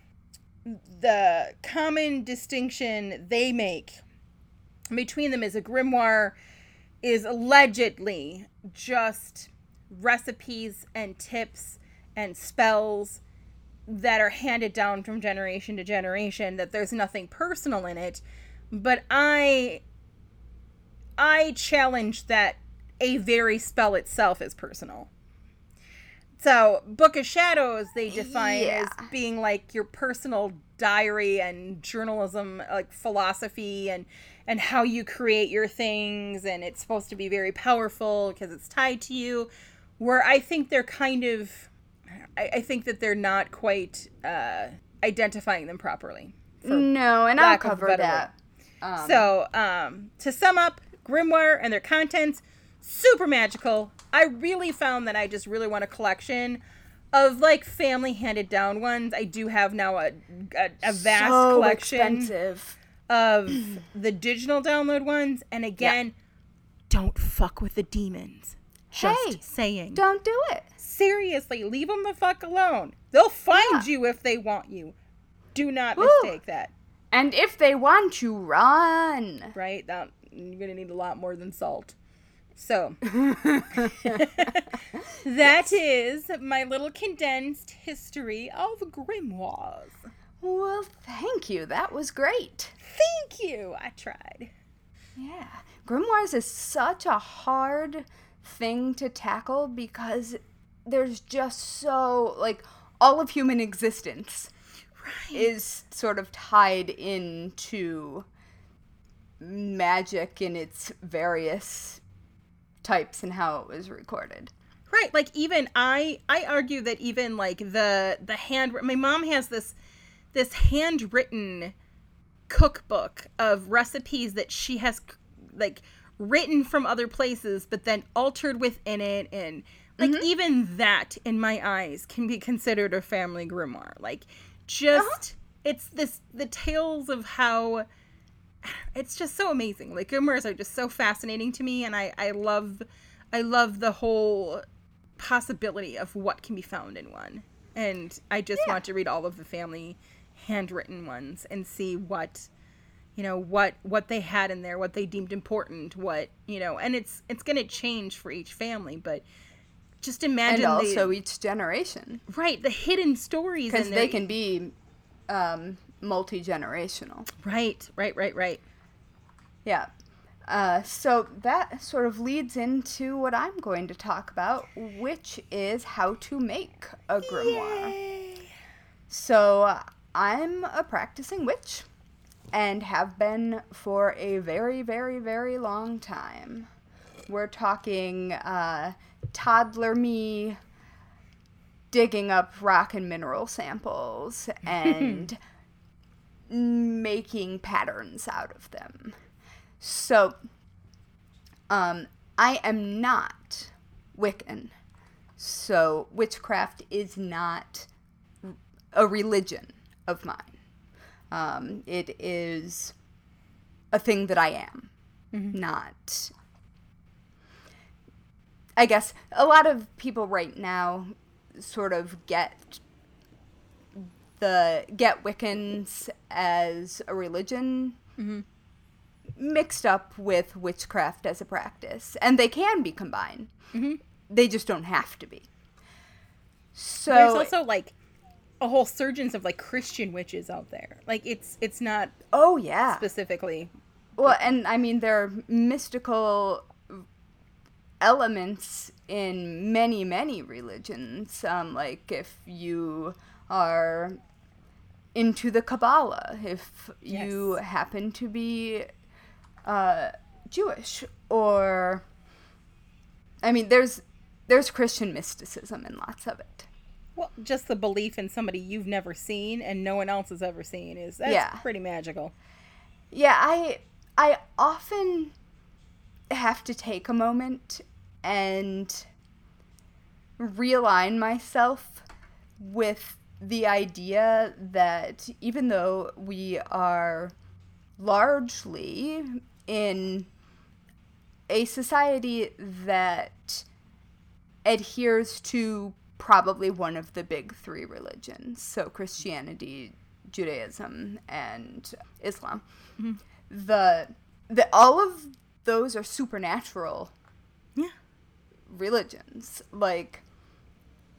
the common distinction they make between them is a grimoire is allegedly just recipes and tips and spells that are handed down from generation to generation that there's nothing personal in it. But i i challenge that a very spell itself is personal so book of shadows they define Yeah. as being like your personal diary and journalism like philosophy and and how you create your things and it's supposed to be very powerful because it's tied to you. Where i think they're kind of i, I think that they're not quite uh, identifying them properly no and i'll cover that. um, so um, to sum up grimoire and their contents super magical i really found that i just really want a collection of like family handed down ones i do have now a, a, a vast so collection expensive of the digital download ones. And again, don't fuck with the demons. Just Hey, saying. don't do it Seriously, leave them the fuck alone. They'll find Yeah. you if they want you. Do not Woo. mistake that. and if they want you run Right? That, you're gonna need a lot more than salt. So that is my little condensed history of grimoires. well thank you that was great Thank you. I tried. Yeah. Grimoires is such a hard thing to tackle because there's just so, like, all of human existence Right. is sort of tied into magic in its various types and how it was recorded. Right, like even I I argue that even like the the hand my mom has this this handwritten cookbook of recipes that she has like written from other places but then altered within it and like mm-hmm. even that in my eyes can be considered a family grimoire. Like just uh-huh. it's this the tales of how it's just so amazing like grimoires are just so fascinating to me and i i love i love the whole possibility of what can be found in one and i just Yeah. want to read all of the family handwritten ones and see what you know what what they had in there what they deemed important what you know and it's it's going to change for each family but just imagine and the- also each generation. right the hidden stories Because they can be um, multi generational. right right right right Yeah. Uh, so that sort of leads into what I'm going to talk about, which is how to make a grimoire. So uh, I'm a practicing witch and have been for a very, very, very long time. We're talking uh, toddler me digging up rock and mineral samples and making patterns out of them. So, um, I am not Wiccan. So, witchcraft is not a religion of mine. Um, it is a thing that I am, not. I guess a lot of people right now sort of get the get Wiccans as a religion mixed up with witchcraft as a practice, and they can be combined. They just don't have to be. So There's also like a whole surgeons of like Christian witches out there. Like it's it's not oh yeah, specifically well, and I mean there are mystical elements in many many religions. Um, like if you are into the Kabbalah, if you happen to be uh, Jewish, or I mean, there's there's Christian mysticism in lots of it. well just the belief in somebody you've never seen and no one else has ever seen is that's Yeah. pretty magical. Yeah, I I often have to take a moment and realign myself with the idea that even though we are largely in a society that adheres to probably one of the big three religions so christianity judaism and islam mm-hmm. the the all of those are supernatural Yeah. religions. Like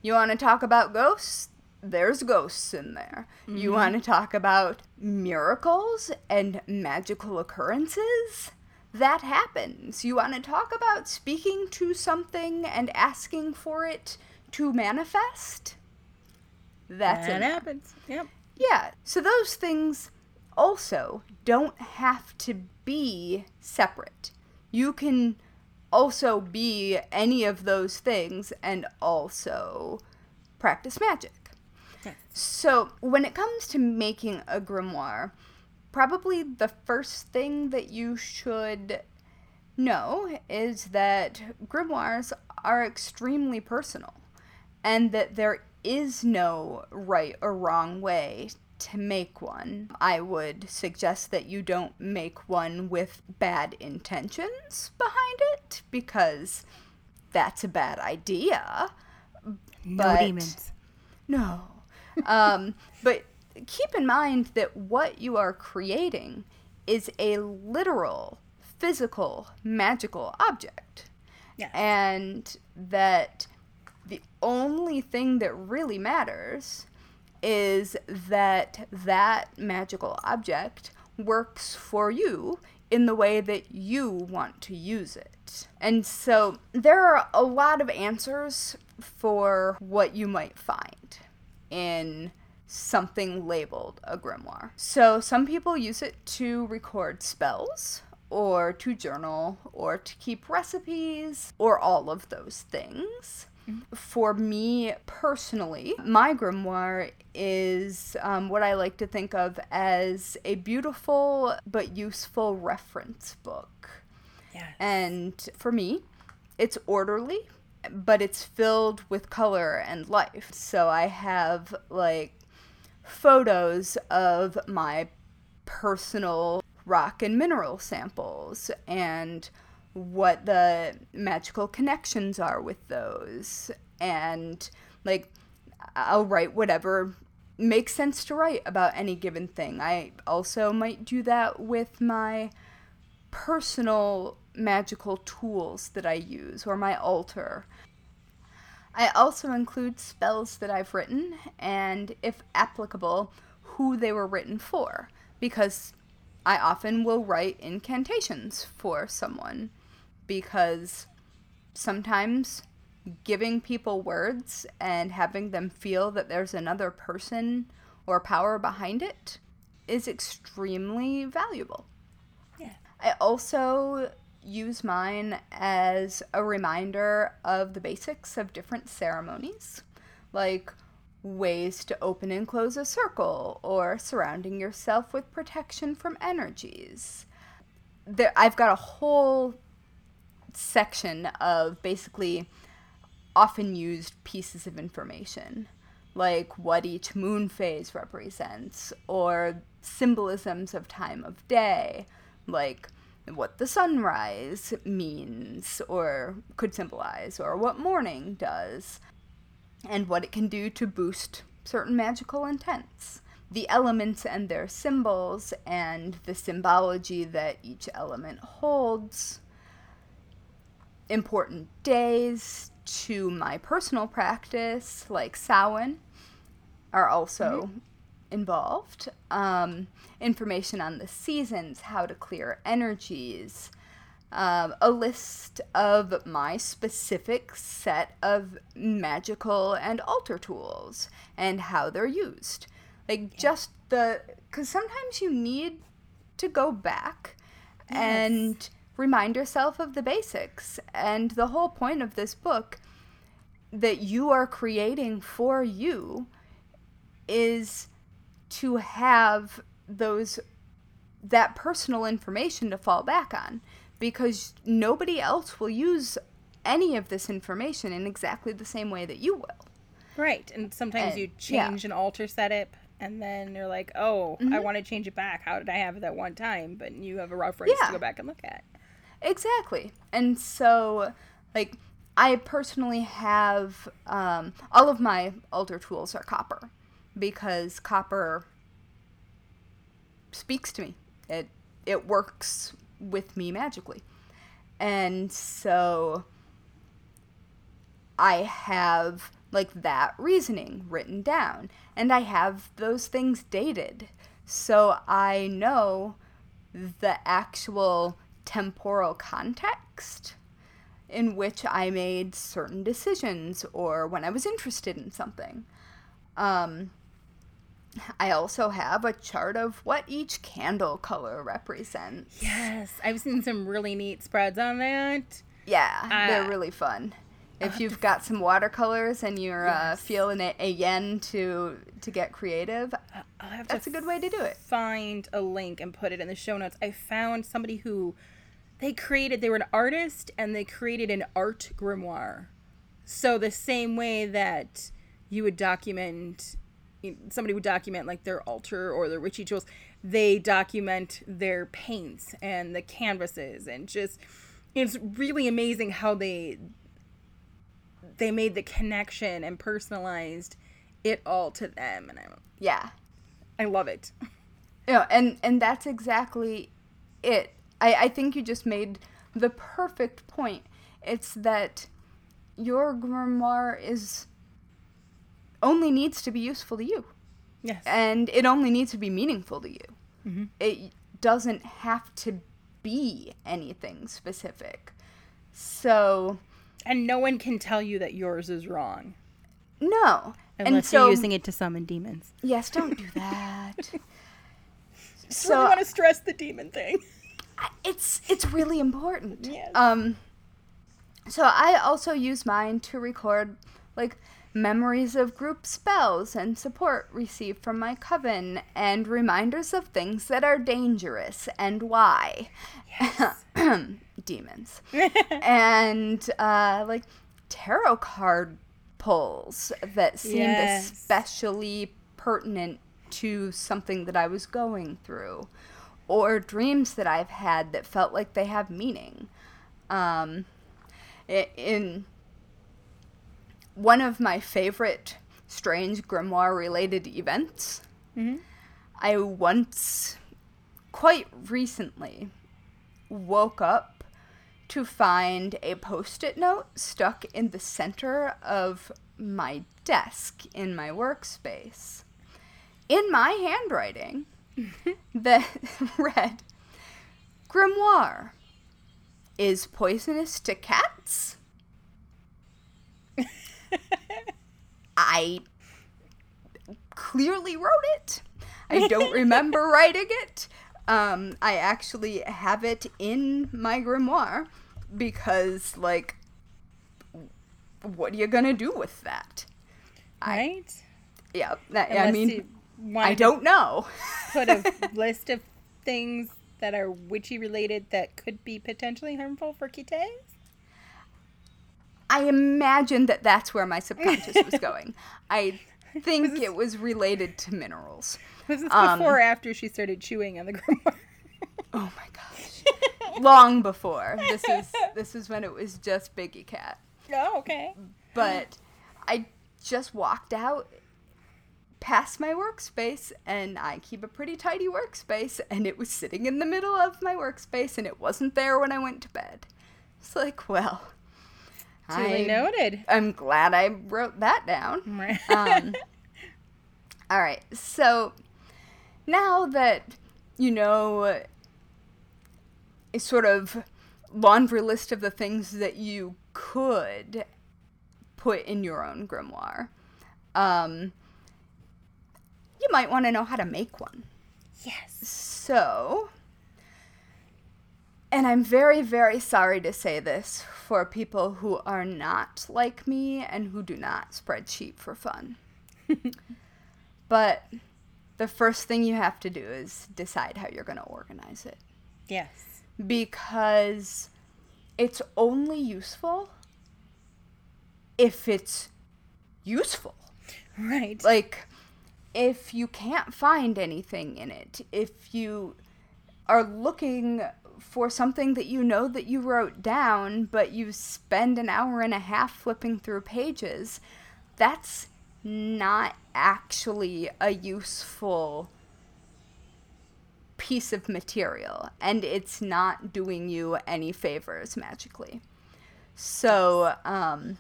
you want to talk about ghosts there's ghosts in there you mm-hmm. want to talk about miracles and magical occurrences that happens you want to talk about speaking to something and asking for it to manifest that's that happens. Yep. Yeah, so those things also don't have to be separate. You can also be any of those things and also practice magic. Yes. So, when it comes to making a grimoire, probably the first thing that you should know is that grimoires are extremely personal and that there is no right or wrong way to make one. I would suggest that you don't make one with bad intentions behind it because that's a bad idea. No But- demons. No. Um, but keep in mind that what you are creating is a literal, physical, magical object. Yes. And that the only thing that really matters is that that magical object works for you in the way that you want to use it. And so there are a lot of answers for what you might find in something labeled a grimoire. So some people use it to record spells or to journal or to keep recipes or all of those things. For me personally, my grimoire is um, what I like to think of as a beautiful but useful reference book. Yes. And for me, it's orderly, but it's filled with color and life. So I have like photos of my personal rock and mineral samples and what the magical connections are with those. And like, I'll write whatever makes sense to write about any given thing. I also might do that with my personal magical tools that I use or my altar. I also include spells that I've written and, if applicable, who they were written for, because I often will write incantations for someone, because sometimes giving people words and having them feel that there's another person or power behind it is extremely valuable. Yeah. I also use mine as a reminder of the basics of different ceremonies, like ways to open and close a circle or surrounding yourself with protection from energies. There, I've got a whole section of basically often used pieces of information, like what each moon phase represents, or symbolisms of time of day, like what the sunrise means or could symbolize, or what morning does, and what it can do to boost certain magical intents. The elements and their symbols, and the symbology that each element holds. Important days to my personal practice, like Samhain, are also mm-hmm. Involved. Um, information on the seasons, how to clear energies, um, a list of my specific set of magical and altar tools and how they're used. Like, just the. Because sometimes you need to go back and remind yourself of the basics. And the whole point of this book that you are creating for you is to have those that personal information to fall back on because nobody else will use any of this information in exactly the same way that you will. Right. And sometimes And- you yeah. change an altar setup and then you're like, oh, Mm-hmm. I want to change it back. How did I have it that one time? But you have a reference Yeah. to go back and look at. Exactly. And so, like, I personally have um, all of my altar tools are copper because copper speaks to me. It it works with me magically, and so I have like that reasoning written down, and I have those things dated, so I know the actual temporal context in which I made certain decisions or when I was interested in something. Um, I also have a chart of what each candle color represents. Yes, I've seen some really neat spreads on that. Yeah, Uh, they're really fun. If you've got some watercolors and you're uh, feeling it again to to get creative, I'll have that's to a good way to do it. find a link and put it in the show notes. I found somebody who they created, they were an artist and they created an art grimoire. So the same way that you would document, somebody would document like their altar or their witchy tools, they document their paints and the canvases and just, it's really amazing how they they made the connection and personalized it all to them and I, Yeah. I love it. Yeah, and and that's exactly it. I, I think you just made the perfect point. It's that your grimoire is only needs to be useful to you, Yes. and it only needs to be meaningful to you. It doesn't have to be anything specific. So And no one can tell you that yours is wrong no, and unless so you're using it to summon demons. yes, don't do that. So I want to stress the demon thing. It's it's really important. Yes. Um so I also use mine to record like memories of group spells and support received from my coven and reminders of things that are dangerous and why. Demons. and uh like tarot card pulls that seemed Yes. especially pertinent to something that I was going through, or dreams that I've had that felt like they have meaning. Um, in one of my favorite strange grimoire related events, Mhm. I once, quite recently, woke up to find a post it note stuck in the center of my desk in my workspace in my handwriting that read Grimoire is poisonous to cats. I clearly wrote it. I don't remember writing it. Um, I actually have it in my grimoire because, like, what are you gonna do with that? Right? Yeah, that, I mean, I don't know. put a list of things that are witchy related that could be potentially harmful for kites. I imagine that that's where my subconscious was going. I think it was related to minerals. Was this Um, before or after she started chewing on the grimoire? Oh my gosh. Long before. This is this is when it was just Biggie Cat. oh, okay. But I just walked out past my workspace and I keep a pretty tidy workspace and it was sitting in the middle of my workspace and it wasn't there when I went to bed. It's like, well, Duly I- noted. I'm glad I wrote that down. Right. Um, all right, so now that you know a sort of laundry list of the things that you could put in your own grimoire, um, you might want to know how to make one. yes. So, and I'm very, very sorry to say this for people who are not like me and who do not spread spreadsheet for fun. but the first thing you have to do is decide how you're going to organize it Yes. because it's only useful if it's useful Right. like if you can't find anything in it if you are looking for something that you know that you wrote down but you spend an hour and a half flipping through pages that's not actually a useful piece of material and it's not doing you any favors magically. So um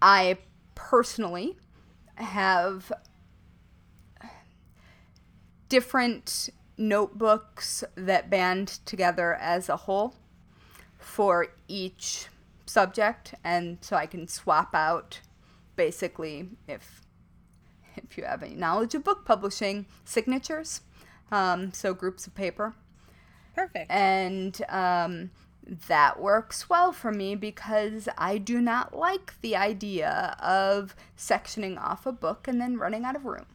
I personally have different notebooks that band together as a whole for each subject and so I can swap out basically if if you have any knowledge of book publishing, signatures, um, so groups of paper. Perfect. And um, that works well for me because I do not like the idea of sectioning off a book and then running out of room.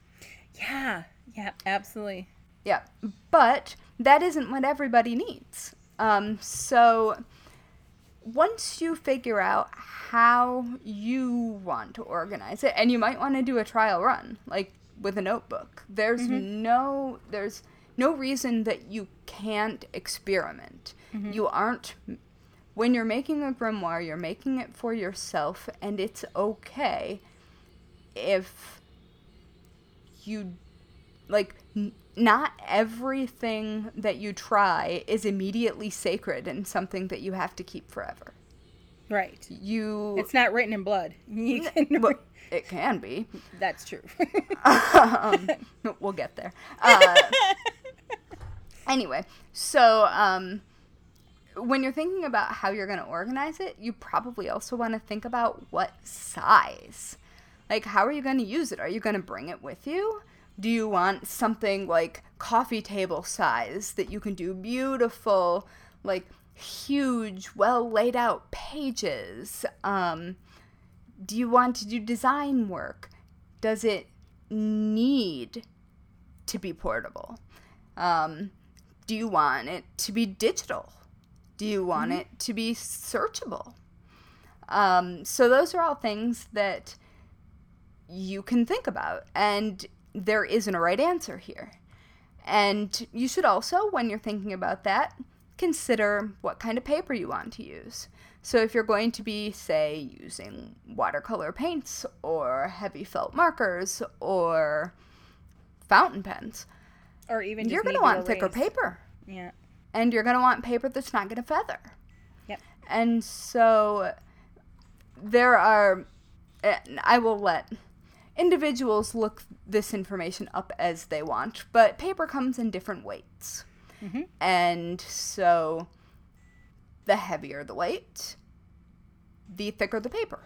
yeah. Yeah. Absolutely. Yeah, but that isn't what everybody needs. Um, so once you figure out how you want to organize it, and you might want to do a trial run, like with a notebook. There's no there's no reason that you can't experiment. You aren't when you're making a grimoire, you're making it for yourself, and it's okay if you like not everything that you try is immediately sacred and something that you have to keep forever. Right. You It's not written in blood. Can, well, it can be. that's true. um, we'll get there. Uh, anyway, so um, when you're thinking about how you're going to organize it, you probably also want to think about what size. Like, how are you going to use it? Are you going to bring it with you? Do you want something like coffee table size that you can do beautiful, like huge, well laid out pages? Um, do you want to do design work? Does it need to be portable? Um, do you want it to be digital? Do you want it to be searchable? Um, so, those are all things that you can think about, and there isn't a right answer here. And you should also, when you're thinking about that, consider what kind of paper you want to use. So, if you're going to be, say, using watercolor paints or heavy felt markers or fountain pens, or even you're going to want thicker paper. Yeah. And you're going to want paper that's not going to feather. Yep. And so there are, I will let individuals look this information up as they want, but paper comes in different weights. Mhm. And so the heavier the weight, the thicker the paper.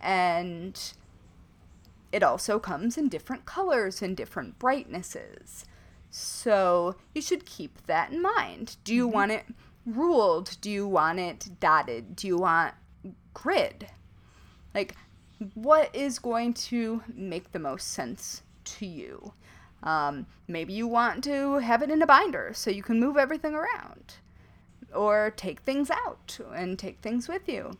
And it also comes in different colors and different brightnesses. So you should keep that in mind. Do you want it ruled? Do you want it dotted? Do you want grid? Like, what is going to make the most sense to you? Um, maybe you want to have it in a binder so you can move everything around, or take things out and take things with you.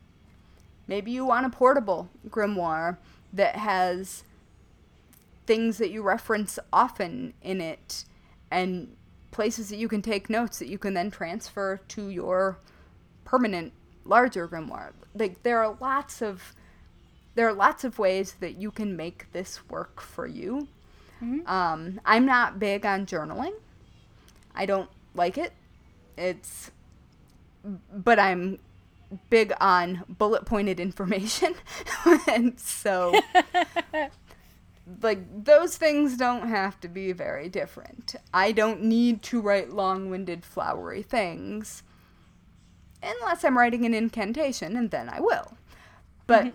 Maybe you want a portable grimoire that has things that you reference often in it and places that you can take notes that you can then transfer to your permanent larger grimoire. Like there are lots of there are lots of ways that you can make this work for you. Um, I'm not big on journaling. I don't like it. It's but I'm big on bullet pointed information. and so like those things don't have to be very different. I don't need to write long-winded flowery things unless I'm writing an incantation and then I will. But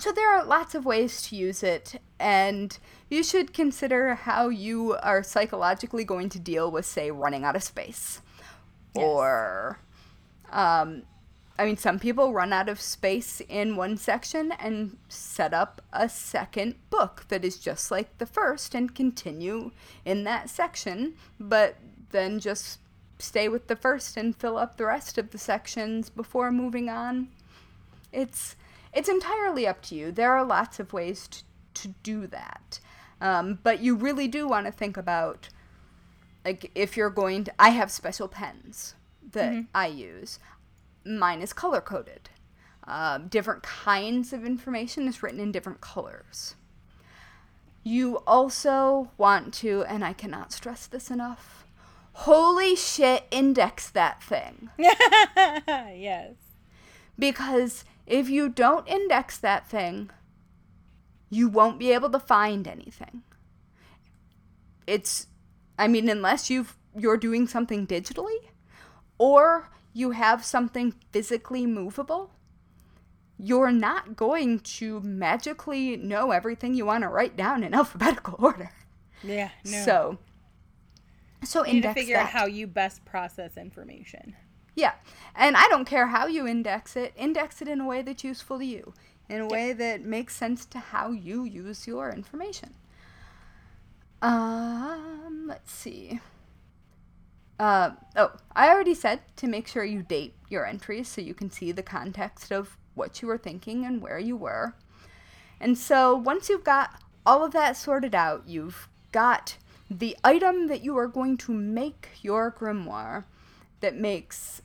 so there are lots of ways to use it and you should consider how you are psychologically going to deal with say running out of space Yes. or um, I mean, some people run out of space in one section and set up a second book that is just like the first and continue in that section, but then just stay with the first and fill up the rest of the sections before moving on. It's it's entirely up to you. There are lots of ways to, to do that. Um, but you really do want to think about like if you're going to i have special pens that i use mine is color coded um, different kinds of information is written in different colors you also want to and i cannot stress this enough holy shit index that thing yes. because if you don't index that thing you won't be able to find anything it's i mean unless you've you're doing something digitally or you have something physically movable you're not going to magically know everything you want to write down in alphabetical order. Yeah. No. So, so you need to index figure that. out how you best process information. Yeah. And I don't care how you index it, index it in a way that's useful to you, in a way that makes sense to how you use your information. Um, let's see. Uh, oh, I already said to make sure you date your entries so you can see the context of what you were thinking and where you were. And so once you've got all of that sorted out, you've got the item that you are going to make your grimoire that makes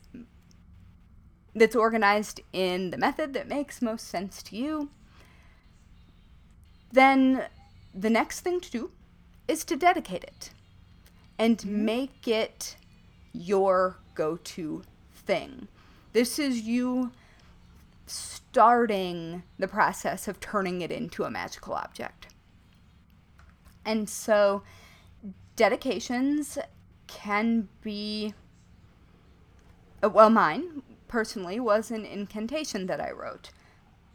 that's organized in the method that makes most sense to you, then the next thing to do is to dedicate it and mm-hmm. make it your go to thing. This is you starting the process of turning it into a magical object. And so, dedications can be. Uh, Well, mine personally was an incantation that I wrote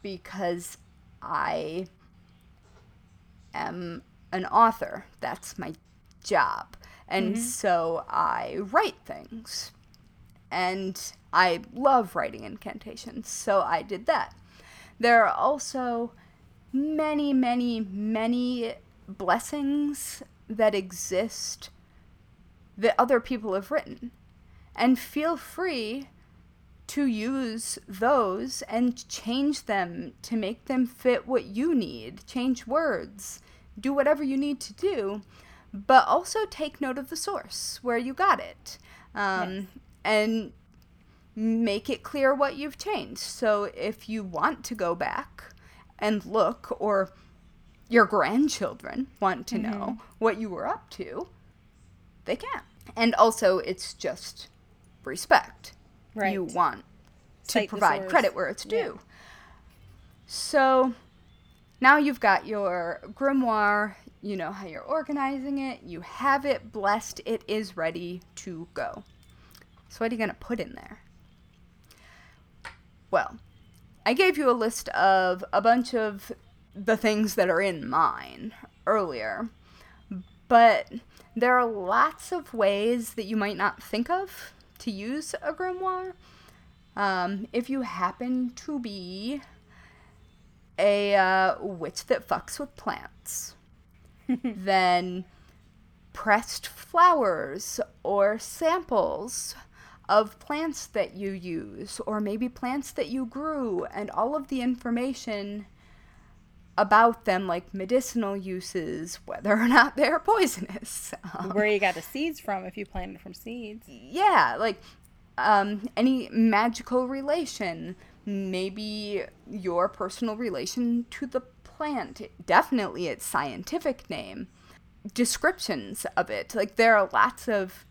because I am an author. That's my job. And so I write things. And I love writing incantations, so I did that. There are also many, many, many blessings that exist that other people have written. And feel free to use those and change them to make them fit what you need. Change words, do whatever you need to do, but also take note of the source where you got it. Um, And make it clear what you've changed. So if you want to go back and look, or your grandchildren want to know what you were up to, they can. And also, it's just respect. Right. You want to Cite provide credit where it's Yeah. due. So now you've got your grimoire, you know how you're organizing it, you have it blessed, it is ready to go. So, what are you going to put in there? Well, I gave you a list of a bunch of the things that are in mine earlier, but there are lots of ways that you might not think of to use a grimoire. Um, if you happen to be a uh, witch that fucks with plants, then pressed flowers or samples of plants that you use, or maybe plants that you grew, and all of the information about them, like medicinal uses, whether or not they're poisonous. Um, Where you got the seeds from if you planted from seeds. yeah, like um, any magical relation, maybe your personal relation to the plant, definitely its scientific name, descriptions of it. Like there are lots of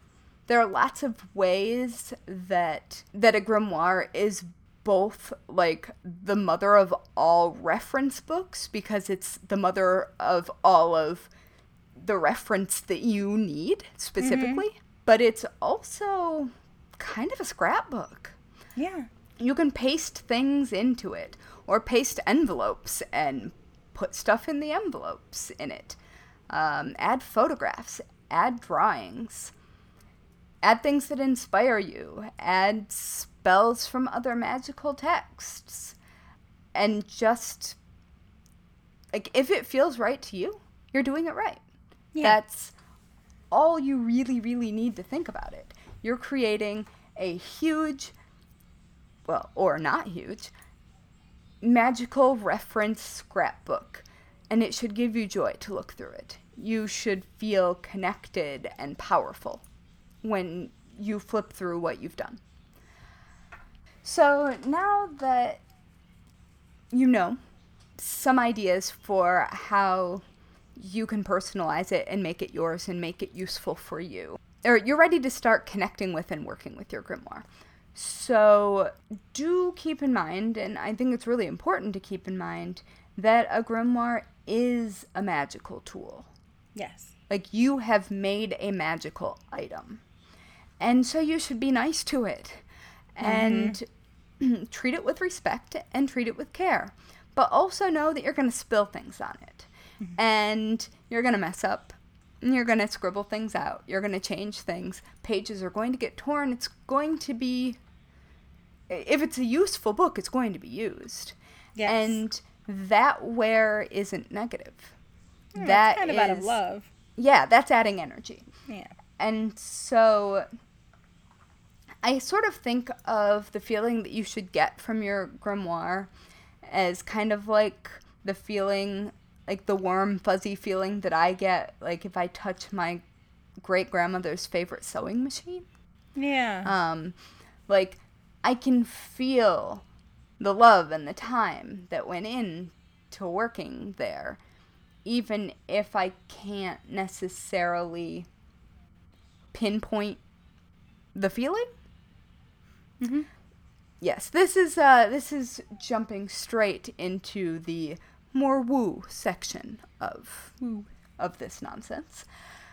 there are lots of ways that that a grimoire is both like the mother of all reference books because it's the mother of all of the reference that you need specifically, but it's also kind of a scrapbook. Yeah. You can paste things into it or paste envelopes and put stuff in the envelopes in it. Um, add photographs, add drawings, add things that inspire you, add spells from other magical texts, and just like if it feels right to you, you're doing it right. Yeah. That's all you really, really need to think about it. You're creating a huge, well, or not huge, magical reference scrapbook, and it should give you joy to look through it. You should feel connected and powerful when you flip through what you've done. So now that you know some ideas for how you can personalize it and make it yours and make it useful for you. Or you're ready to start connecting with and working with your grimoire. So do keep in mind, and I think it's really important to keep in mind, that a grimoire is a magical tool. Yes. Like you have made a magical item. And so you should be nice to it and treat it with respect and treat it with care. But also know that you're going to spill things on it. And you're going to mess up. And you're going to scribble things out. You're going to change things. Pages are going to get torn. It's going to be. If it's a useful book, it's going to be used. Yes. And that wear isn't negative. Hmm, that kind of out of love. Yeah, that's adding energy. Yeah. And so I sort of think of the feeling that you should get from your grimoire as kind of like the feeling, like the warm, fuzzy feeling that I get, like if I touch my great grandmother's favorite sewing machine. Yeah. Um, like I can feel the love and the time that went in to working there, even if I can't necessarily pinpoint the feeling. Mhm. Yes, this is uh, this is jumping straight into the more woo section of Woo. of this nonsense.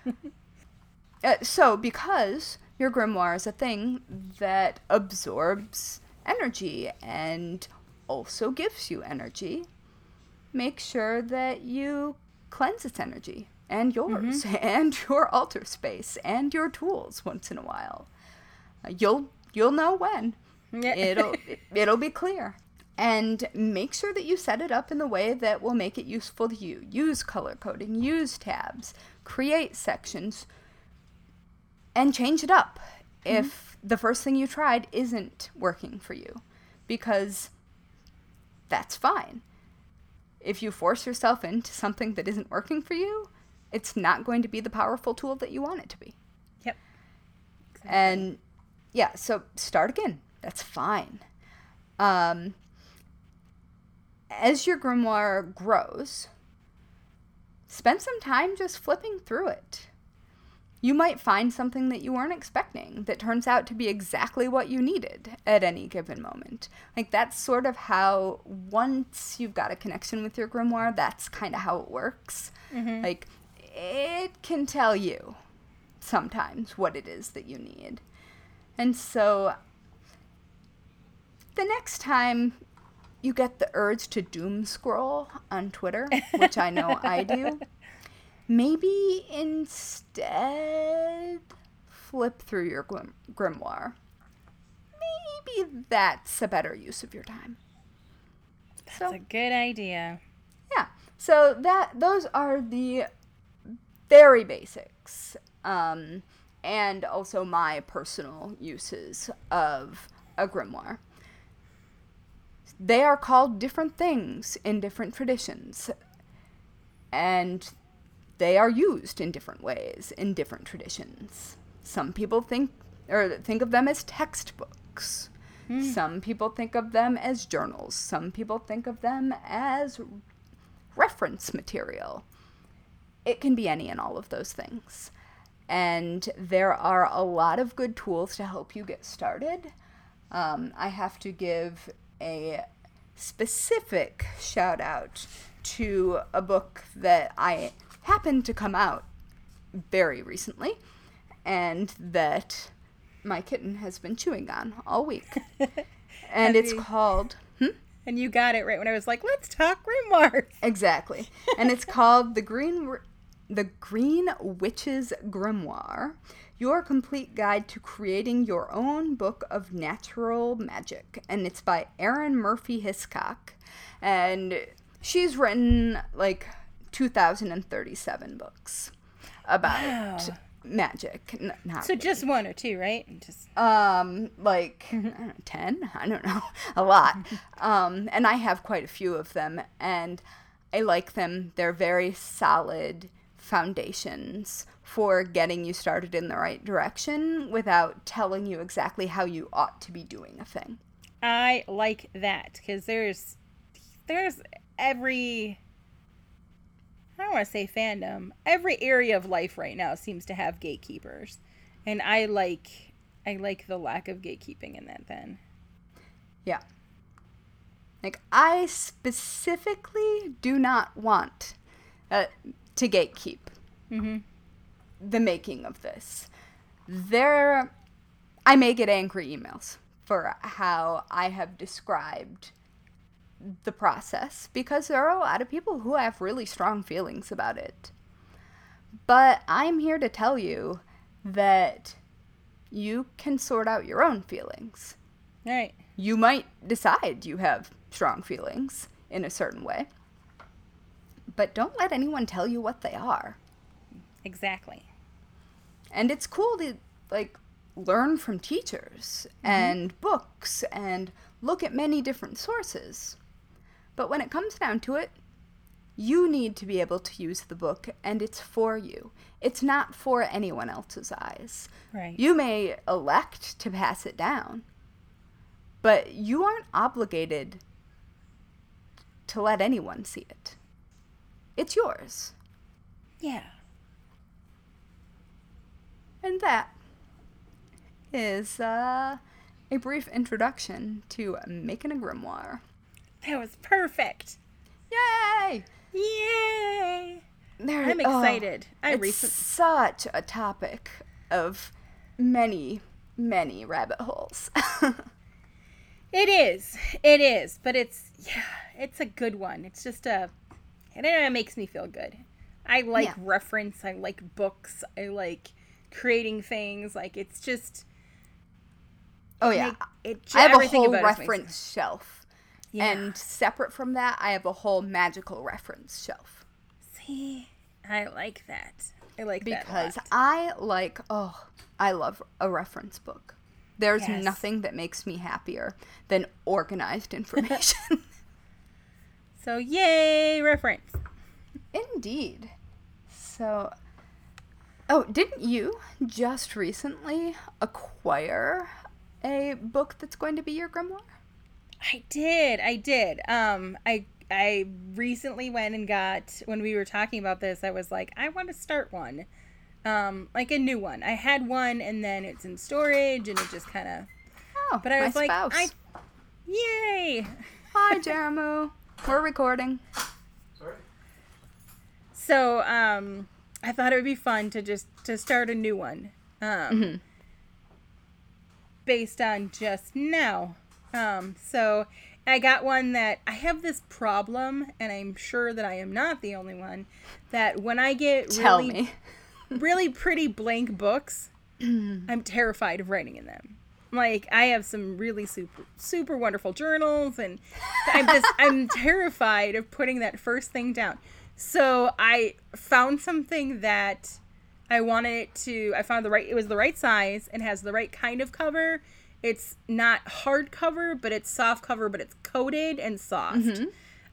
uh, so, because your grimoire is a thing that absorbs energy and also gives you energy, make sure that you cleanse its energy and yours and your altar space and your tools once in a while. Uh, you'll you'll know when. Yeah. It'll it'll be clear. And make sure that you set it up in the way that will make it useful to you. Use color coding, use tabs, create sections, and change it up mm-hmm. if the first thing you tried isn't working for you. Because that's fine. If you force yourself into something that isn't working for you, it's not going to be the powerful tool that you want it to be. Yep. And yeah, so start again. That's fine. Um, as your grimoire grows, spend some time just flipping through it. You might find something that you weren't expecting that turns out to be exactly what you needed at any given moment. Like, that's sort of how, once you've got a connection with your grimoire, that's kind of how it works. Like, it can tell you sometimes what it is that you need. And so, the next time you get the urge to doom scroll on Twitter, which I know I do, maybe instead flip through your grim- grimoire. Maybe that's a better use of your time. That's a good idea. Yeah. So that those are the very basics, um, and also my personal uses of a grimoire. They are called different things in different traditions, and they are used in different ways in different traditions. Some people think or think of them as textbooks. Hmm. Some people think of them as journals. Some people think of them as reference material. It can be any and all of those things. And there are a lot of good tools to help you get started. Um, I have to give a specific shout out to a book that I happened to come out very recently and that my kitten has been chewing on all week. and it's called. Hmm? And you got it right when I was like, let's talk grimoires. Exactly. and it's called The Green The Green Witch's Grimoire. Your complete guide to creating your own book of natural magic. And it's by Arin Murphy Hiscock. And she's written like 2037 books about Wow. magic. N- not So just one or two, right? Just um like I know, 10 i don't know a lot um and i have quite a few of them and i like them they're very solid foundations for getting you started in the right direction without telling you exactly how you ought to be doing a thing I like that because there's there's every I don't want to say fandom. Every area of life right now seems to have gatekeepers, and I like I like the lack of gatekeeping in that. Then yeah like i specifically do not want uh, to gatekeep mm-hmm. the making of this. There, I may get angry emails for how I have described the process because there are a lot of people who have really strong feelings about it. But I'm here to tell you that you can sort out your own feelings. Right. You might decide you have strong feelings in a certain way, but don't let anyone tell you what they are. Exactly. And it's cool to like learn from teachers mm-hmm. and books and look at many different sources. But when it comes down to it, you need to be able to use the book and it's for you. It's not for anyone else's eyes. Right. You may elect to pass it down, but you aren't obligated to let anyone see it. It's yours. yeah. And that is uh, a brief introduction to making a grimoire. That was perfect. Yay! Yay! There, I'm oh, excited. I it's recent- such a topic of many, many rabbit holes. It is. It is. But it's yeah, it's a good one. It's just a it, it makes me feel good. I like Yeah. reference. I like books. I like creating things. Like it's just oh yeah, make- it I have a whole it reference shelf, Yeah. and separate from that, I have a whole magical reference shelf See, I like that. I like because that lot. I like oh, I love a reference book. There's Yes. nothing that makes me happier than organized information. So yay, reference. Indeed. So, oh, didn't you just recently acquire a book that's going to be your grimoire? I did. I did. Um, I I recently went and got when we were talking about this. I was like, I want to start one, um, like a new one. I had one, and then it's in storage, and it just kind of. Oh, But I my was like, spouse. I, yay! Hi, Jeremo. We're recording. Sorry? So um, I thought it would be fun to just to start a new one, um, based on just now. Um, so I got one that I have this problem, and I'm sure that I am not the only one. That when I get Tell really, really pretty blank books, I'm terrified of writing in them. Like I have some really super super wonderful journals and I'm just I'm terrified of putting that first thing down. So I found something that I wanted it to I found the right it was the right size and has the right kind of cover. It's not hardcover, but it's soft cover, but it's coated and soft. Hmm.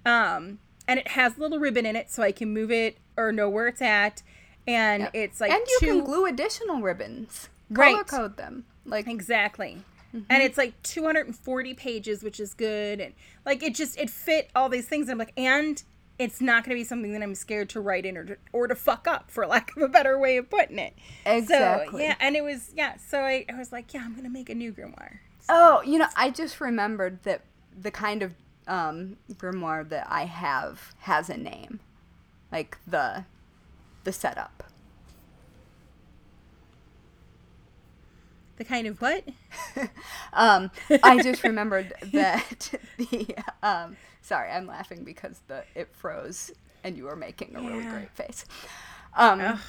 Um and it has a little ribbon in it so I can move it or know where it's at. And it's like and you two can glue additional ribbons. Color Right. code them. Like Exactly. Mm-hmm. And it's like 240 pages, which is good. And like it just, it fit all these things. And I'm like, and it's not going to be something that I'm scared to write in or to, or to fuck up, for lack of a better way of putting it. Exactly. So, yeah. And it was, yeah. So I, I was like, yeah, I'm going to make a new grimoire. Oh, you know, I just remembered that the kind of um, grimoire that I have has a name, like the the setup. The kind of what? Um, I just remembered that the um, sorry, I'm laughing because the it froze and you were making a really great face. Um, of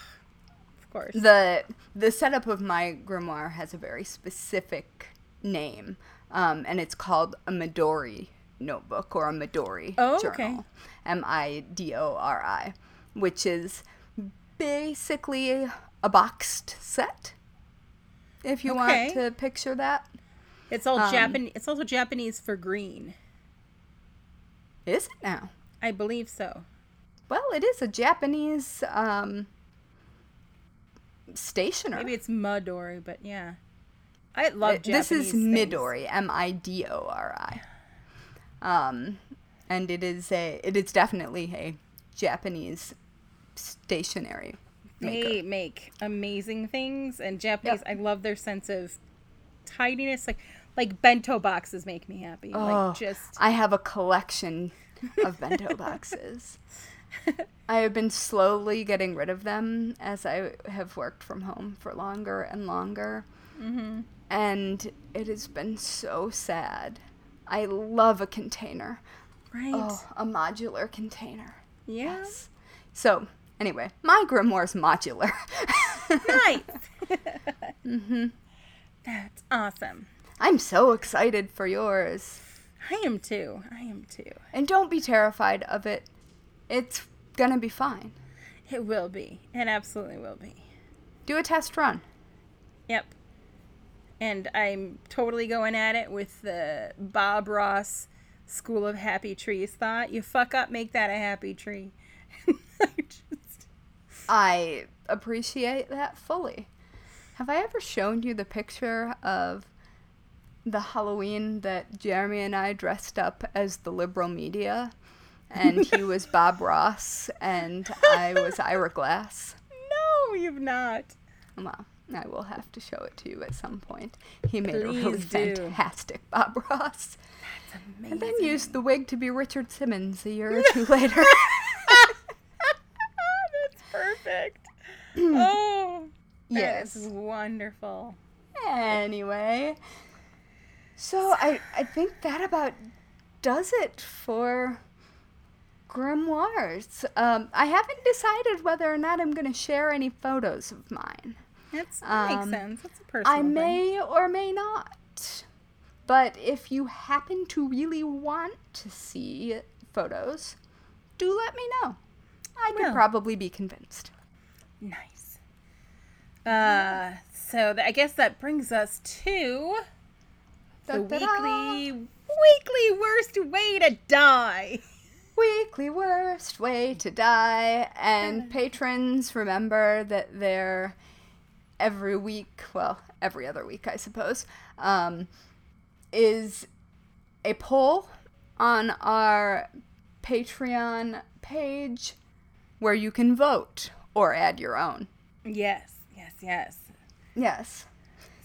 course. the the setup of my grimoire has a very specific name, um, and it's called a Midori notebook or a Midori Oh, okay. journal. M I D O R I, which is basically a boxed set. If you Okay. want to picture that, it's all um, Japanese. It's also Japanese for green. is it now? I believe so. Well, it is a Japanese um, stationer. Maybe it's Midori, but yeah. I love Uh, this is things. Midori, M I D O R I. Um, and it is a it is definitely a Japanese stationery maker. They make amazing things, and Japanese. I love their sense of tidiness. Like, like bento boxes make me happy. Oh, like just I have a collection of bento boxes. I have been slowly getting rid of them as I have worked from home for longer and longer. Mm-hmm. and it has been so sad. I love a container. Right. Oh, a modular container. yeah. Yes. So, anyway, my grimoire's modular. Nice. mm-hmm. That's awesome. I'm so excited for yours. I am too. I am too. And don't be terrified of it. It's gonna be fine. It will be. It absolutely will be. Do a test run. Yep. And I'm totally going at it with the Bob Ross School of Happy Trees thought. You fuck up, make that a happy tree. I appreciate that fully. Have I ever shown you the picture of the Halloween that Jeremy and I dressed up as the liberal media? And he was Bob Ross and I was Ira Glass. no, you've not. Well, I will have to show it to you at some point. He made a really do. fantastic Bob Ross. That's amazing. And then used the wig to be Richard Simmons a year or two later. Perfect. oh, Yes. That is wonderful. Anyway, so I I think that about does it for grimoires. Um, I haven't decided whether or not I'm going to share any photos of mine. That's, that Um, makes sense. That's a personal I thing. may or may not. But if you happen to really want to see photos, do let me know. I could probably be convinced. Nice. Uh, so th- I guess that brings us to the Da-da-da. weekly weekly worst way to die. Weekly worst way to die. And patrons, remember that they're every week, well, every other week, I suppose, um, is a poll on our Patreon page where you can vote or add your own. Yes, yes, yes. Yes.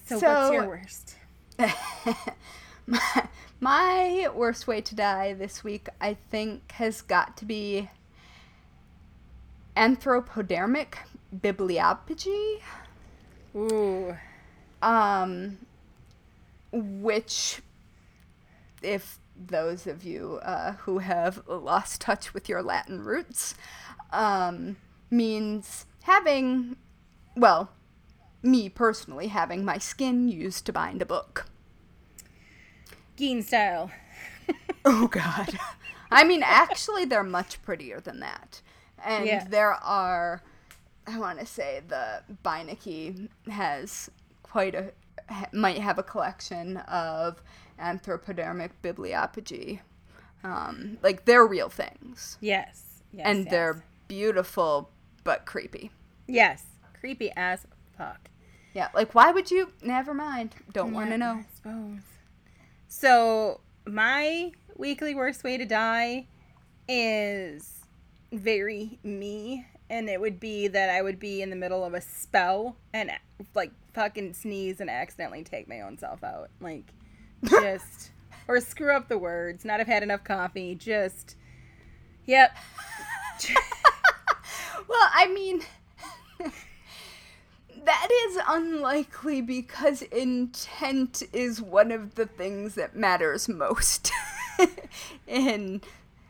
So, So- what's your worst? my, my worst way to die this week, I think, has got to be anthropodermic bibliopegy, Ooh, um, which, if those of you uh, who have lost touch with your Latin roots, um, means having, well, me personally having my skin used to bind a book. Gein style. Oh God. I mean, actually, they're much prettier than that. And Yeah. there are, I want to say, the Beinecke has quite a, ha- might have a collection of anthropodermic bibliopegy. Um, like, they're real things. Yes, yes, and yes. they're beautiful, but creepy. yes, creepy as fuck. Yeah, like, why would you? Never mind. Don't want to know. I suppose. So my weekly worst way to die is very me, and it would be that I would be in the middle of a spell and like fucking sneeze and accidentally take my own self out, like just or screw up the words, not have had enough coffee, just yep. Well, I mean, that is unlikely because intent is one of the things that matters most in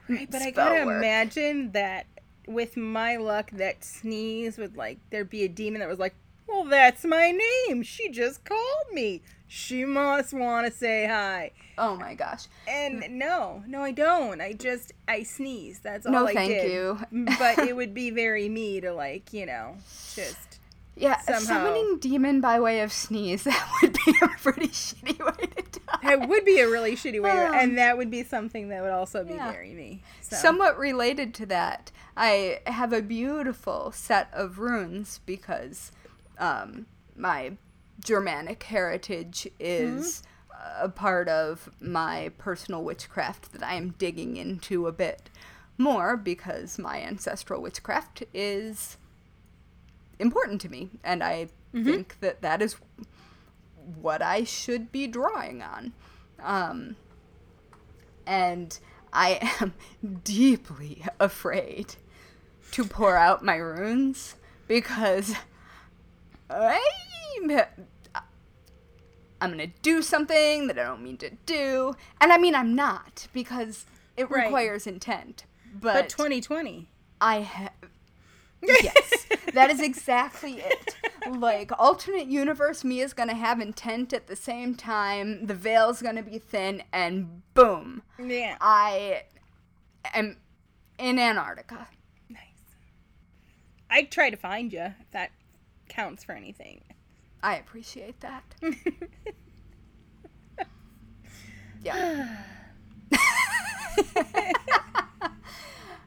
Right, but I gotta work. imagine that with my luck, that sneeze would like there'd be a demon that was like, "Well, that's my name. She just called me. She must want to say hi." Oh my gosh. And no, no, I don't. I just I sneeze. That's all No, I thank did. you. but it would be very me to like you know just Yeah, Somehow. summoning demon by way of sneeze, that would be a pretty shitty way to die. that would be a really shitty way, to, Um, and that would be something that would also be yeah. very me. So. Somewhat related to that, I have a beautiful set of runes because um, my Germanic heritage is a part of my personal witchcraft that I am digging into a bit more because my ancestral witchcraft is important to me, and I think that that is what I should be drawing on. Um, and I am deeply afraid to pour out my runes because I'm uh, I'm gonna do something that I don't mean to do. And I mean, I'm not because it Right. requires intent. But, But 2020. I have. Yes, that is exactly it. Like, alternate universe me is gonna have intent at the same time, the veil's gonna be thin, and boom, Yeah. I am in Antarctica. Nice. I'd try to find you if that counts for anything. I appreciate that. Yeah.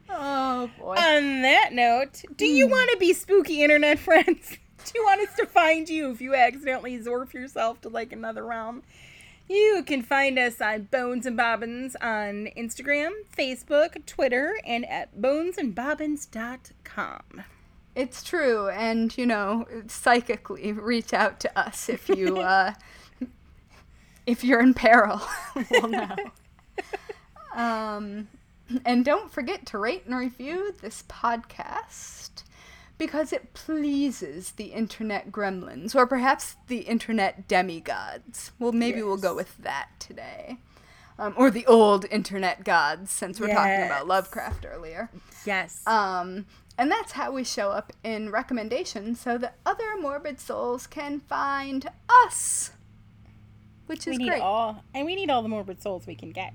oh boy. On that note, do you hmm. want to be spooky internet friends? Do you want us to find you if you accidentally zorf yourself to like another realm? You can find us on Bones and Bobbins on Instagram, Facebook, Twitter, and at bonesandbobbins.com. It's true, and you know, psychically reach out to us if you uh, if you're in peril. we'll know. Um, and don't forget to rate and review this podcast because it pleases the internet gremlins, or perhaps the internet demigods. Well, maybe we'll go with that today. Um, or the old internet gods, since we're talking about Lovecraft earlier. Yes. Um, and that's how we show up in recommendations so that other morbid souls can find us. Which we is need great. all, and we need all the morbid souls we can get.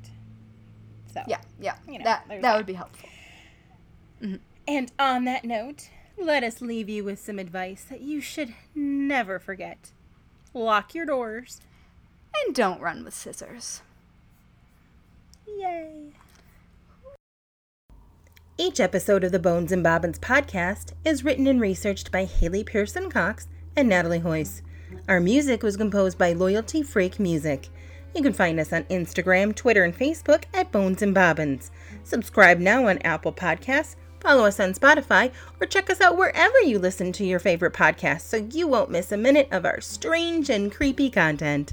So yeah, yeah. You know, that that that. would be helpful. Mm-hmm. And on that note, let us leave you with some advice that you should never forget. Lock your doors. And don't run with scissors. Yay. Each episode of the Bones and Bobbins podcast is written and researched by Haley Pearson Cox and Natalie Hoyce. Our music was composed by Loyalty Freak Music. You can find us on Instagram, Twitter, and Facebook at Bones and Bobbins. Subscribe now on Apple Podcasts, follow us on Spotify, or check us out wherever you listen to your favorite podcasts so you won't miss a minute of our strange and creepy content.